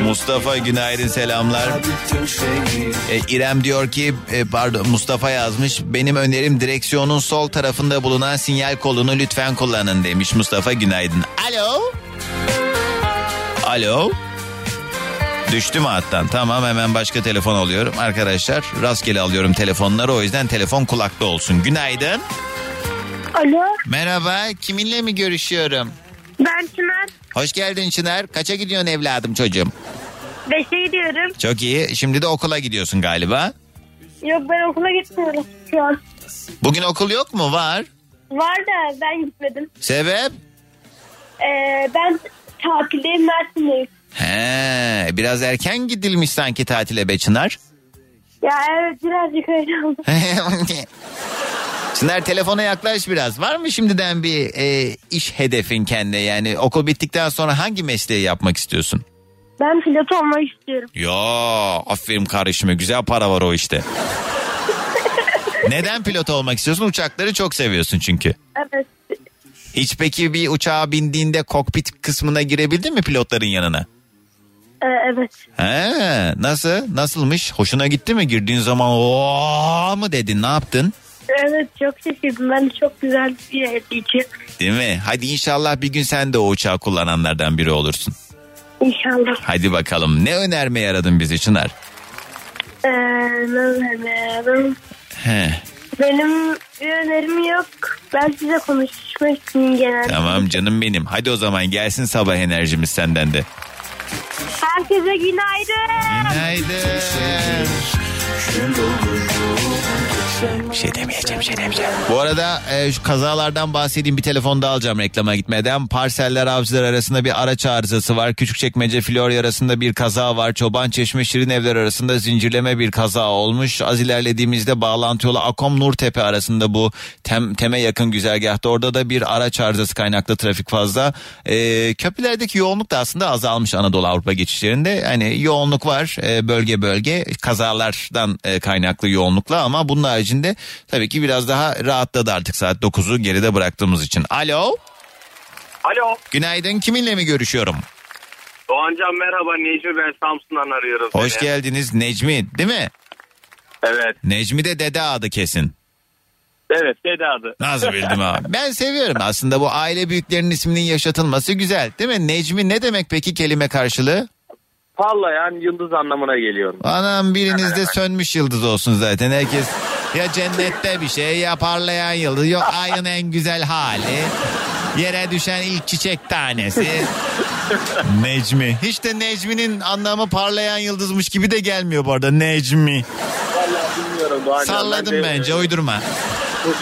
Mustafa günaydın selamlar. Ee, İrem diyor ki e, pardon Mustafa yazmış. Benim önerim direksiyonun sol tarafında bulunan sinyal kolunu lütfen kullanın demiş Mustafa günaydın. Alo. Alo. Düştü mü hattan? Tamam hemen başka telefon alıyorum. Arkadaşlar rastgele alıyorum telefonları o yüzden telefon kulakta olsun. Günaydın. Alo Merhaba kiminle mi görüşüyorum? Ben Çınar. Hoş geldin Çınar. Kaça gidiyorsun evladım çocuğum? Beşe gidiyorum. Çok iyi. Şimdi de okula gidiyorsun galiba. Yok ben okula gitmiyorum şu an. Bugün okul yok mu? Var. Var da ben gitmedim. Sebep? Ee, ben tatildeyim Mersin'deyim. He, biraz erken gidilmiş sanki tatile be Çınar. Ya evet birazcık öyle oldu. [LAUGHS] Çınar telefona yaklaş biraz. Var mı şimdiden bir e, iş hedefin kendine? Yani okul bittikten sonra hangi mesleği yapmak istiyorsun? Ben pilot olmak istiyorum. Ya aferin kardeşime güzel para var o işte. [LAUGHS] Neden pilot olmak istiyorsun? Uçakları çok seviyorsun çünkü. Evet. Hiç peki bir uçağa bindiğinde kokpit kısmına girebildin mi pilotların yanına? Ee, evet. He, nasıl? Nasılmış? Hoşuna gitti mi? Girdiğin zaman o mı dedin? Ne yaptın? Evet çok şaşırdım. Ben de çok güzel bir yerdi için. Değil mi? Hadi inşallah bir gün sen de o uçağı kullananlardan biri olursun. İnşallah. Hadi bakalım. Ne önermeye aradın bizi Çınar? Ee, ne önerim? He, Benim bir önerim yok. Ben size konuşmak için genelde. tamam canım benim. Hadi o zaman gelsin sabah enerjimiz senden de. Herkese günaydın. Günaydın. Bir şey demeyeceğim, bir şey demeyeceğim. Bu arada e, şu kazalardan bahsedeyim bir telefon daha alacağım reklama gitmeden. Parseller avcılar arasında bir araç arızası var. Küçükçekmece Florya arasında bir kaza var. Çoban Çeşme Şirin Evler arasında zincirleme bir kaza olmuş. Az ilerlediğimizde bağlantı yolu Akom Nurtepe arasında bu tem, teme yakın güzergahta. Orada da bir araç arızası kaynaklı trafik fazla. E, köprülerdeki yoğunluk da aslında azalmış Anadolu Avrupa geçişlerinde. Hani yoğunluk var e, bölge bölge kazalardan e, kaynaklı yoğunlukla ama bunun haricinde tabii ki biraz daha rahatladı artık saat 9'u geride bıraktığımız için. Alo. Alo. Günaydın kiminle mi görüşüyorum? Doğancan merhaba Necmi ben Samsun'dan arıyorum Hoş seni. geldiniz Necmi değil mi? Evet. Necmi de dede adı kesin. Evet dede adı. Nasıl [LAUGHS] bildim abi? Ben seviyorum aslında bu aile büyüklerinin isminin yaşatılması güzel. Değil mi? Necmi ne demek peki kelime karşılığı? Parlayan yıldız anlamına geliyor. Anam birinizde sönmüş yıldız olsun zaten. Herkes ya cennette bir şey ya parlayan yıldız. Yok ayın en güzel hali. Yere düşen ilk çiçek tanesi. Necmi. Hiç de Necmi'nin anlamı parlayan yıldızmış gibi de gelmiyor bu arada. Necmi. Vallahi bilmiyorum Doğan. Salladım bence uydurma.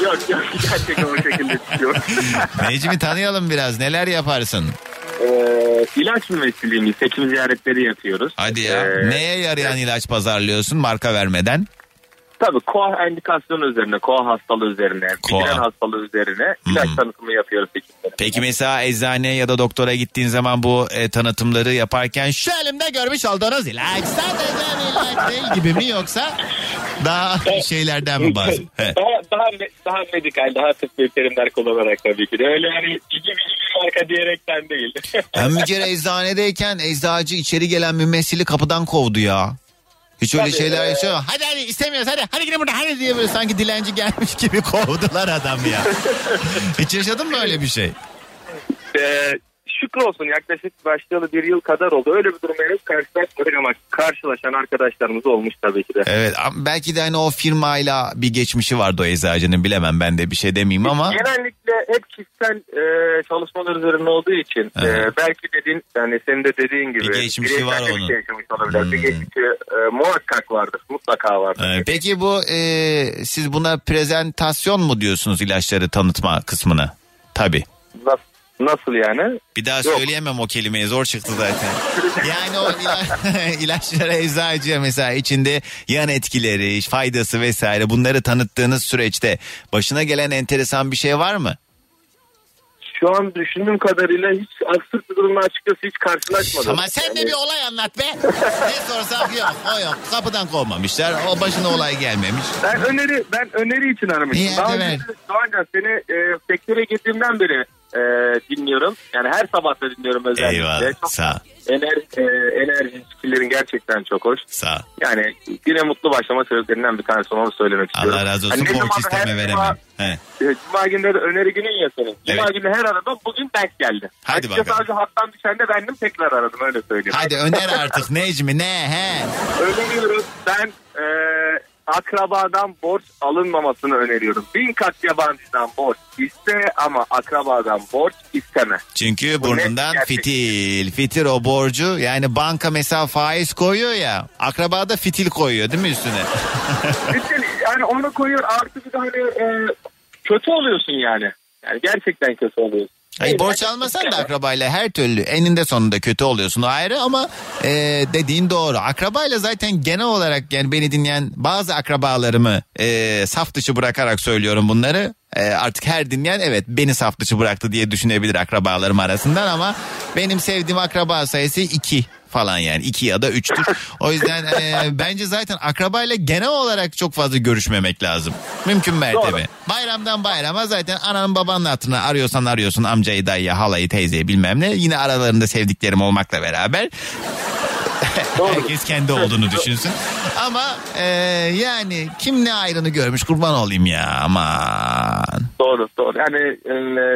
Yok yok gerçekten o şekilde çıkıyor. [LAUGHS] Necmi tanıyalım biraz. Neler yaparsın? ee, ilaç mümessiliyim. Seçim ziyaretleri yapıyoruz. Hadi ya. Ee, Neye yarayan ilaç pazarlıyorsun marka vermeden? Tabii koa endikasyonu üzerine, koa hastalığı üzerine, Koa. migren hastalığı üzerine ilaç tanıtımı yapıyoruz seçimleri. Peki mesela eczaneye ya da doktora gittiğin zaman bu e, tanıtımları yaparken şu elimde görmüş olduğunuz ilaç sadece ilaç değil gibi mi yoksa daha şeylerden mi bazı? He. Daha, daha, daha medikal, daha tıbbi terimler kullanarak tabii ki de. Öyle yani cici bir marka diyerekten değil. Ben bir kere eczanedeyken eczacı içeri gelen mümessili kapıdan kovdu ya. Hiç öyle Tabii, şeyler e- yaşıyor. Hadi hadi istemiyoruz hadi. Hadi gidin buradan hadi diye böyle sanki dilenci gelmiş gibi [LAUGHS] kovdular adam ya. Hiç yaşadın mı öyle bir şey? Ee, şükür olsun yaklaşık başlayalı bir yıl kadar oldu. Öyle bir durumla henüz karşılaşmadık ama karşılaşan arkadaşlarımız olmuş tabii ki de. Evet belki de hani o firmayla bir geçmişi vardı o eczacının bilemem ben de bir şey demeyeyim ama. Genellikle hep kişisel e, çalışmalar üzerine olduğu için e, belki dediğin yani senin de dediğin gibi Bir geçmişi var de bir onun. şey yaşamış olabilir. Bir geçmişi e, muhakkak vardır. Mutlaka vardır. Ee, Peki bu e, siz buna prezentasyon mu diyorsunuz ilaçları tanıtma kısmına? Tabii. Nasıl, nasıl yani? Bir daha Yok. söyleyemem o kelimeyi zor çıktı zaten. [LAUGHS] yani o ila- [LAUGHS] ilaçlara eczacıya mesela içinde yan etkileri, faydası vesaire bunları tanıttığınız süreçte başına gelen enteresan bir şey var mı? Şu an düşündüğüm kadarıyla hiç absürt bir durumla açıkçası hiç karşılaşmadım. Ama sen de bir olay anlat be. ne sorsak yok o yok kapıdan kovmamışlar o başına olay gelmemiş. Ben öneri ben öneri için aramıştım. İyi, Daha önce ver. Doğancan seni e, sektöre girdiğimden beri e, dinliyorum. Yani her sabah da dinliyorum özellikle. Eyvallah Çok sağ ol, ener, e, enerji gerçekten çok hoş. sağ ol. Yani güne mutlu başlama sebeplerinden bir tanesi onu söylemek istiyorum. Allah razı olsun ne borç isteme veremem. He. Cuma, e, Cuma günleri öneri günün ya senin. Cuma Evet. günü her arada bugün denk geldi. Hadi Açıkçası bakalım. sadece hattan düşen de bendim tekrar aradım öyle söyleyeyim. Hadi öner artık Necmi ne he. Öneriyorum. Ben e, akrabadan borç alınmamasını öneriyorum. Bin kat yabancıdan borç iste ama akrabadan borç isteme. Çünkü Bu burnundan fitil. Fitil o borcu yani banka mesela faiz koyuyor ya akraba da fitil koyuyor değil mi üstüne? [LAUGHS] Bütün, yani onu koyuyor artı bir de hani e, kötü oluyorsun yani. Yani gerçekten kötü oluyorsun. Hayır, borç almasan da [LAUGHS] akrabayla her türlü eninde sonunda kötü oluyorsun ayrı ama e, dediğin doğru. Akrabayla zaten genel olarak yani beni dinleyen bazı akrabalarımı e, saf dışı bırakarak söylüyorum bunları. E, artık her dinleyen evet beni saf dışı bıraktı diye düşünebilir akrabalarım arasından ama benim sevdiğim akraba sayısı iki falan yani iki ya da üçtür. O yüzden e, bence zaten akrabayla genel olarak çok fazla görüşmemek lazım. Mümkün mertebe. Bayramdan bayrama zaten ananın babanın hatırına arıyorsan arıyorsun amcayı dayıyı halayı teyzeyi bilmem ne. Yine aralarında sevdiklerim olmakla beraber. [LAUGHS] Herkes kendi olduğunu düşünsün. Ama e, yani kim ne ayrını görmüş kurban olayım ya aman. Doğru doğru. Yani e,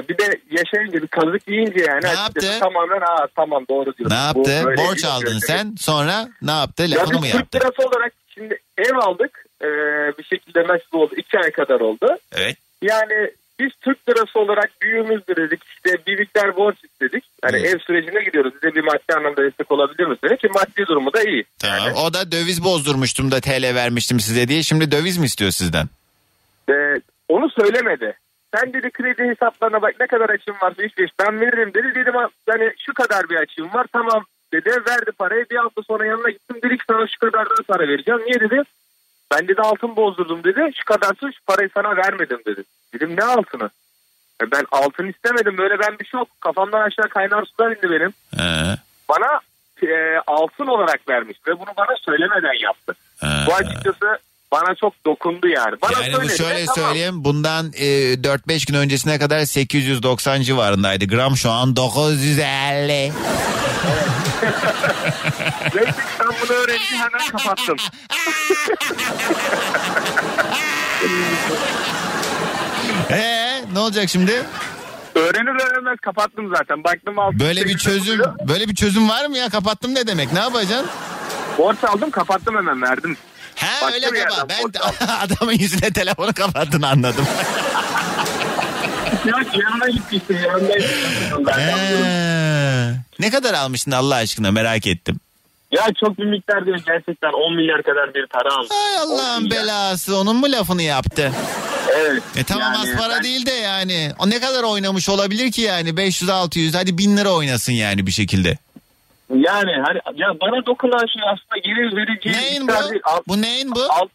bir de yaşayınca bir kazık yiyince yani. Ne yaptı? Tamamen aa tamam doğru diyorsun. Ne Bu yaptı? böyle Borç değil aldın diyor. sen sonra ne yaptı? Ya Lafını biz mı yaptı? lirası olarak şimdi ev aldık. E, bir şekilde meşgul oldu. iki ay kadar oldu. Evet. Yani biz Türk lirası olarak büyüğümüzdür dedik. İşte bir miktar borç istedik. Hani ev sürecine gidiyoruz. Bize bir maddi anlamda destek olabilir misiniz? Ki maddi durumu da iyi. Tamam. O da döviz bozdurmuştum da TL vermiştim size diye. Şimdi döviz mi istiyor sizden? Ee, onu söylemedi. Sen dedi kredi hesaplarına bak ne kadar açığım varsa beş ben veririm dedi. Dedim yani şu kadar bir açığım var tamam dedi. Verdi parayı bir hafta sonra yanına gittim. Dedik sana şu kadar daha para vereceğim. Niye dedi? Ben dedi altın bozdurdum dedi. Şu kadarsa şu parayı sana vermedim dedi. Dedim ne altını? E, Ben altın istemedim böyle ben bir şok. Kafamdan aşağı kaynar sular indi benim. He. Bana e, altın olarak vermiş ve bunu bana söylemeden yaptı. Bu açıkçası bana çok dokundu yani. Bana Yani bu şöyle tamam. söyleyeyim bundan e, 4-5 gün öncesine kadar 890 civarındaydı. Gram şu an 950. [LAUGHS] Neyse ki sen bunu öğrenince hemen kapattım. Ee, ne olacak şimdi? Öğrenir öğrenmez kapattım zaten. Baktım altı. Böyle bir çözüm böyle bir çözüm var mı ya? Kapattım ne demek? Ne yapacaksın? Borç aldım kapattım hemen verdim. Ha Başka öyle kapa. Ben [LAUGHS] adamın yüzüne telefonu kapattın anladım. [LAUGHS] Ya yanına gitmiştim yanına gitmiştim. Ee, ne kadar almıştın Allah aşkına merak ettim. Ya çok bir miktar değil gerçekten 10 milyar kadar bir para aldım. Ay Allah'ın belası onun mu lafını yaptı? Evet. E tamam Yani az para ben- değil de yani. O ne kadar oynamış olabilir ki yani 500-600 hadi 1000 lira oynasın yani bir şekilde. Yani hani ya bana dokunan şey aslında gelir vereceği Neyin bu? değil. Al- Bu neyin bu? al- Ee,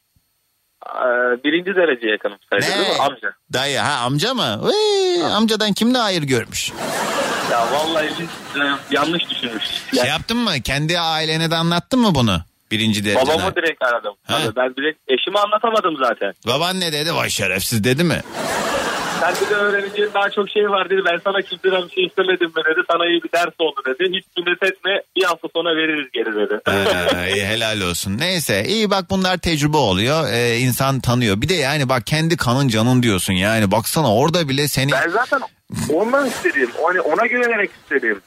birinci derece yakınım sayılır değil mi? Ne? Amca. Dayı ha amca mı? Uy, amcadan kim ne hayır görmüş? Ya vallahi biz e, yanlış düşünmüşüz. Şey yaptın mı? Kendi ailene de anlattın mı bunu? Birinci dereceden. Babamı direkt aradım. Ha. Tabii ben direkt eşime anlatamadım zaten. Baban ne dedi? Vay şerefsiz dedi mi? Sen bir de öğreneceğin daha çok şey var dedi. Ben sana kimseden bir şey istemedim mi dedi. Sana iyi bir ders oldu dedi. Hiç sünnet etme bir hafta sonra veririz geri dedi. İyi, helal olsun. Neyse iyi bak bunlar tecrübe oluyor. Ee, insan tanıyor. Bir de yani bak kendi kanın canın diyorsun yani. Baksana orada bile seni... Ben zaten ondan istedim. Hani ona güvenerek istedim.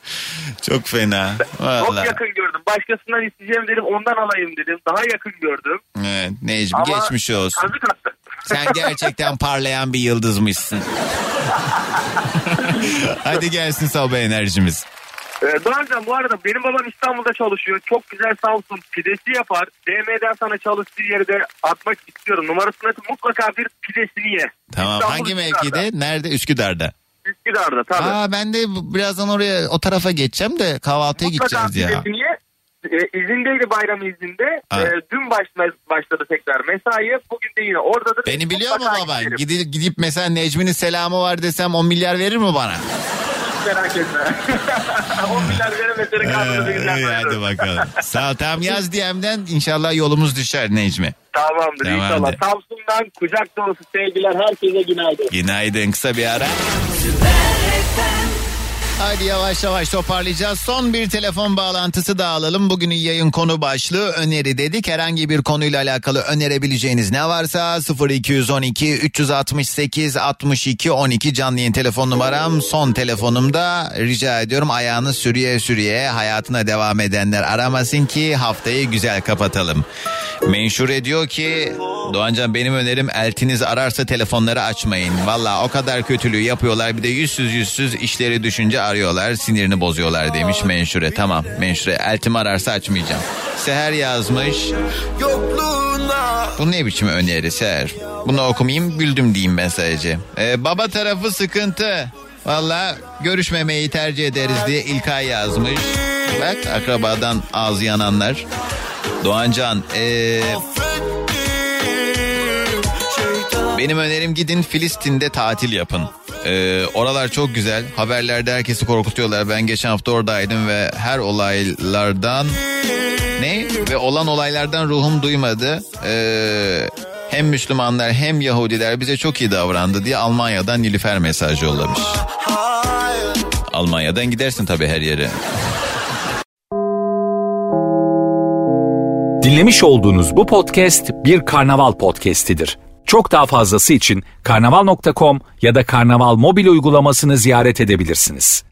Çok fena. Çok Vallahi. yakın gördüm. Başkasından isteyeceğim dedim. Ondan alayım dedim. Daha yakın gördüm. Evet Necmi Ama geçmiş olsun. kazık attı. Sen gerçekten parlayan bir yıldızmışsın. [LAUGHS] Hadi gelsin sabah enerjimiz. Ee, Doğancan bu arada benim babam İstanbul'da çalışıyor. Çok güzel sağ olsun pidesi yapar. DM'den sana çalıştığı yerde atmak istiyorum. Numarasını atıp mutlaka bir pidesini ye. Tamam İstanbul hangi Üsküdar'da. mevkide? Nerede? Üsküdar'da. Üsküdar'da tabii. Aa ben de birazdan oraya o tarafa geçeceğim de kahvaltıya mutlaka gideceğiz ya. pidesini ye. Ee, izindeydi bayram izinde. Ha. Ee, dün başla, başladı tekrar mesaiye. Bugün de yine oradadır. Beni biliyor mu baban? Gidip, gidip mesela Necmi'nin selamı var desem 10 milyar verir mi bana? Merak etme. [LAUGHS] 10 milyar veremezleri İyi, doyurur. hadi bakalım. Sağ ol. Tamam yaz DM'den inşallah yolumuz düşer Necmi. Tamamdır Tamamdır. inşallah. Samsun'dan kucak dolusu sevgiler. Herkese günaydın. Günaydın kısa bir ara. Hadi yavaş yavaş toparlayacağız. Son bir telefon bağlantısı da alalım. Bugünün yayın konu başlığı öneri dedik. Herhangi bir konuyla alakalı önerebileceğiniz ne varsa 0212 368 62 12 canlı yayın telefon numaram. Son telefonumda rica ediyorum ayağını sürüye sürüye hayatına devam edenler aramasın ki haftayı güzel kapatalım. Menşure diyor ki Doğancan benim önerim eltiniz ararsa telefonları açmayın. Valla o kadar kötülüğü yapıyorlar bir de yüzsüz yüzsüz işleri düşünce arıyorlar sinirini bozuyorlar demiş Menşure. Tamam Menşure eltim ararsa açmayacağım. Seher yazmış. Bu ne biçim öneri Seher? Bunu okumayayım güldüm diyeyim ben sadece. Ee, baba tarafı sıkıntı. Valla görüşmemeyi tercih ederiz diye İlkay yazmış. Bak akrabadan ağzı yananlar. Doğancan ee, benim önerim gidin Filistin'de tatil yapın. Ee, oralar çok güzel. Haberlerde herkesi korkutuyorlar. Ben geçen hafta oradaydım ve her olaylardan ne ve olan olaylardan ruhum duymadı. Ee, hem Müslümanlar hem Yahudiler bize çok iyi davrandı diye Almanya'dan Nilüfer mesaj yollamış. Almanya'dan gidersin tabii her yere. Dinlemiş olduğunuz bu podcast bir karnaval podcastidir. Çok daha fazlası için karnaval.com ya da karnaval mobil uygulamasını ziyaret edebilirsiniz.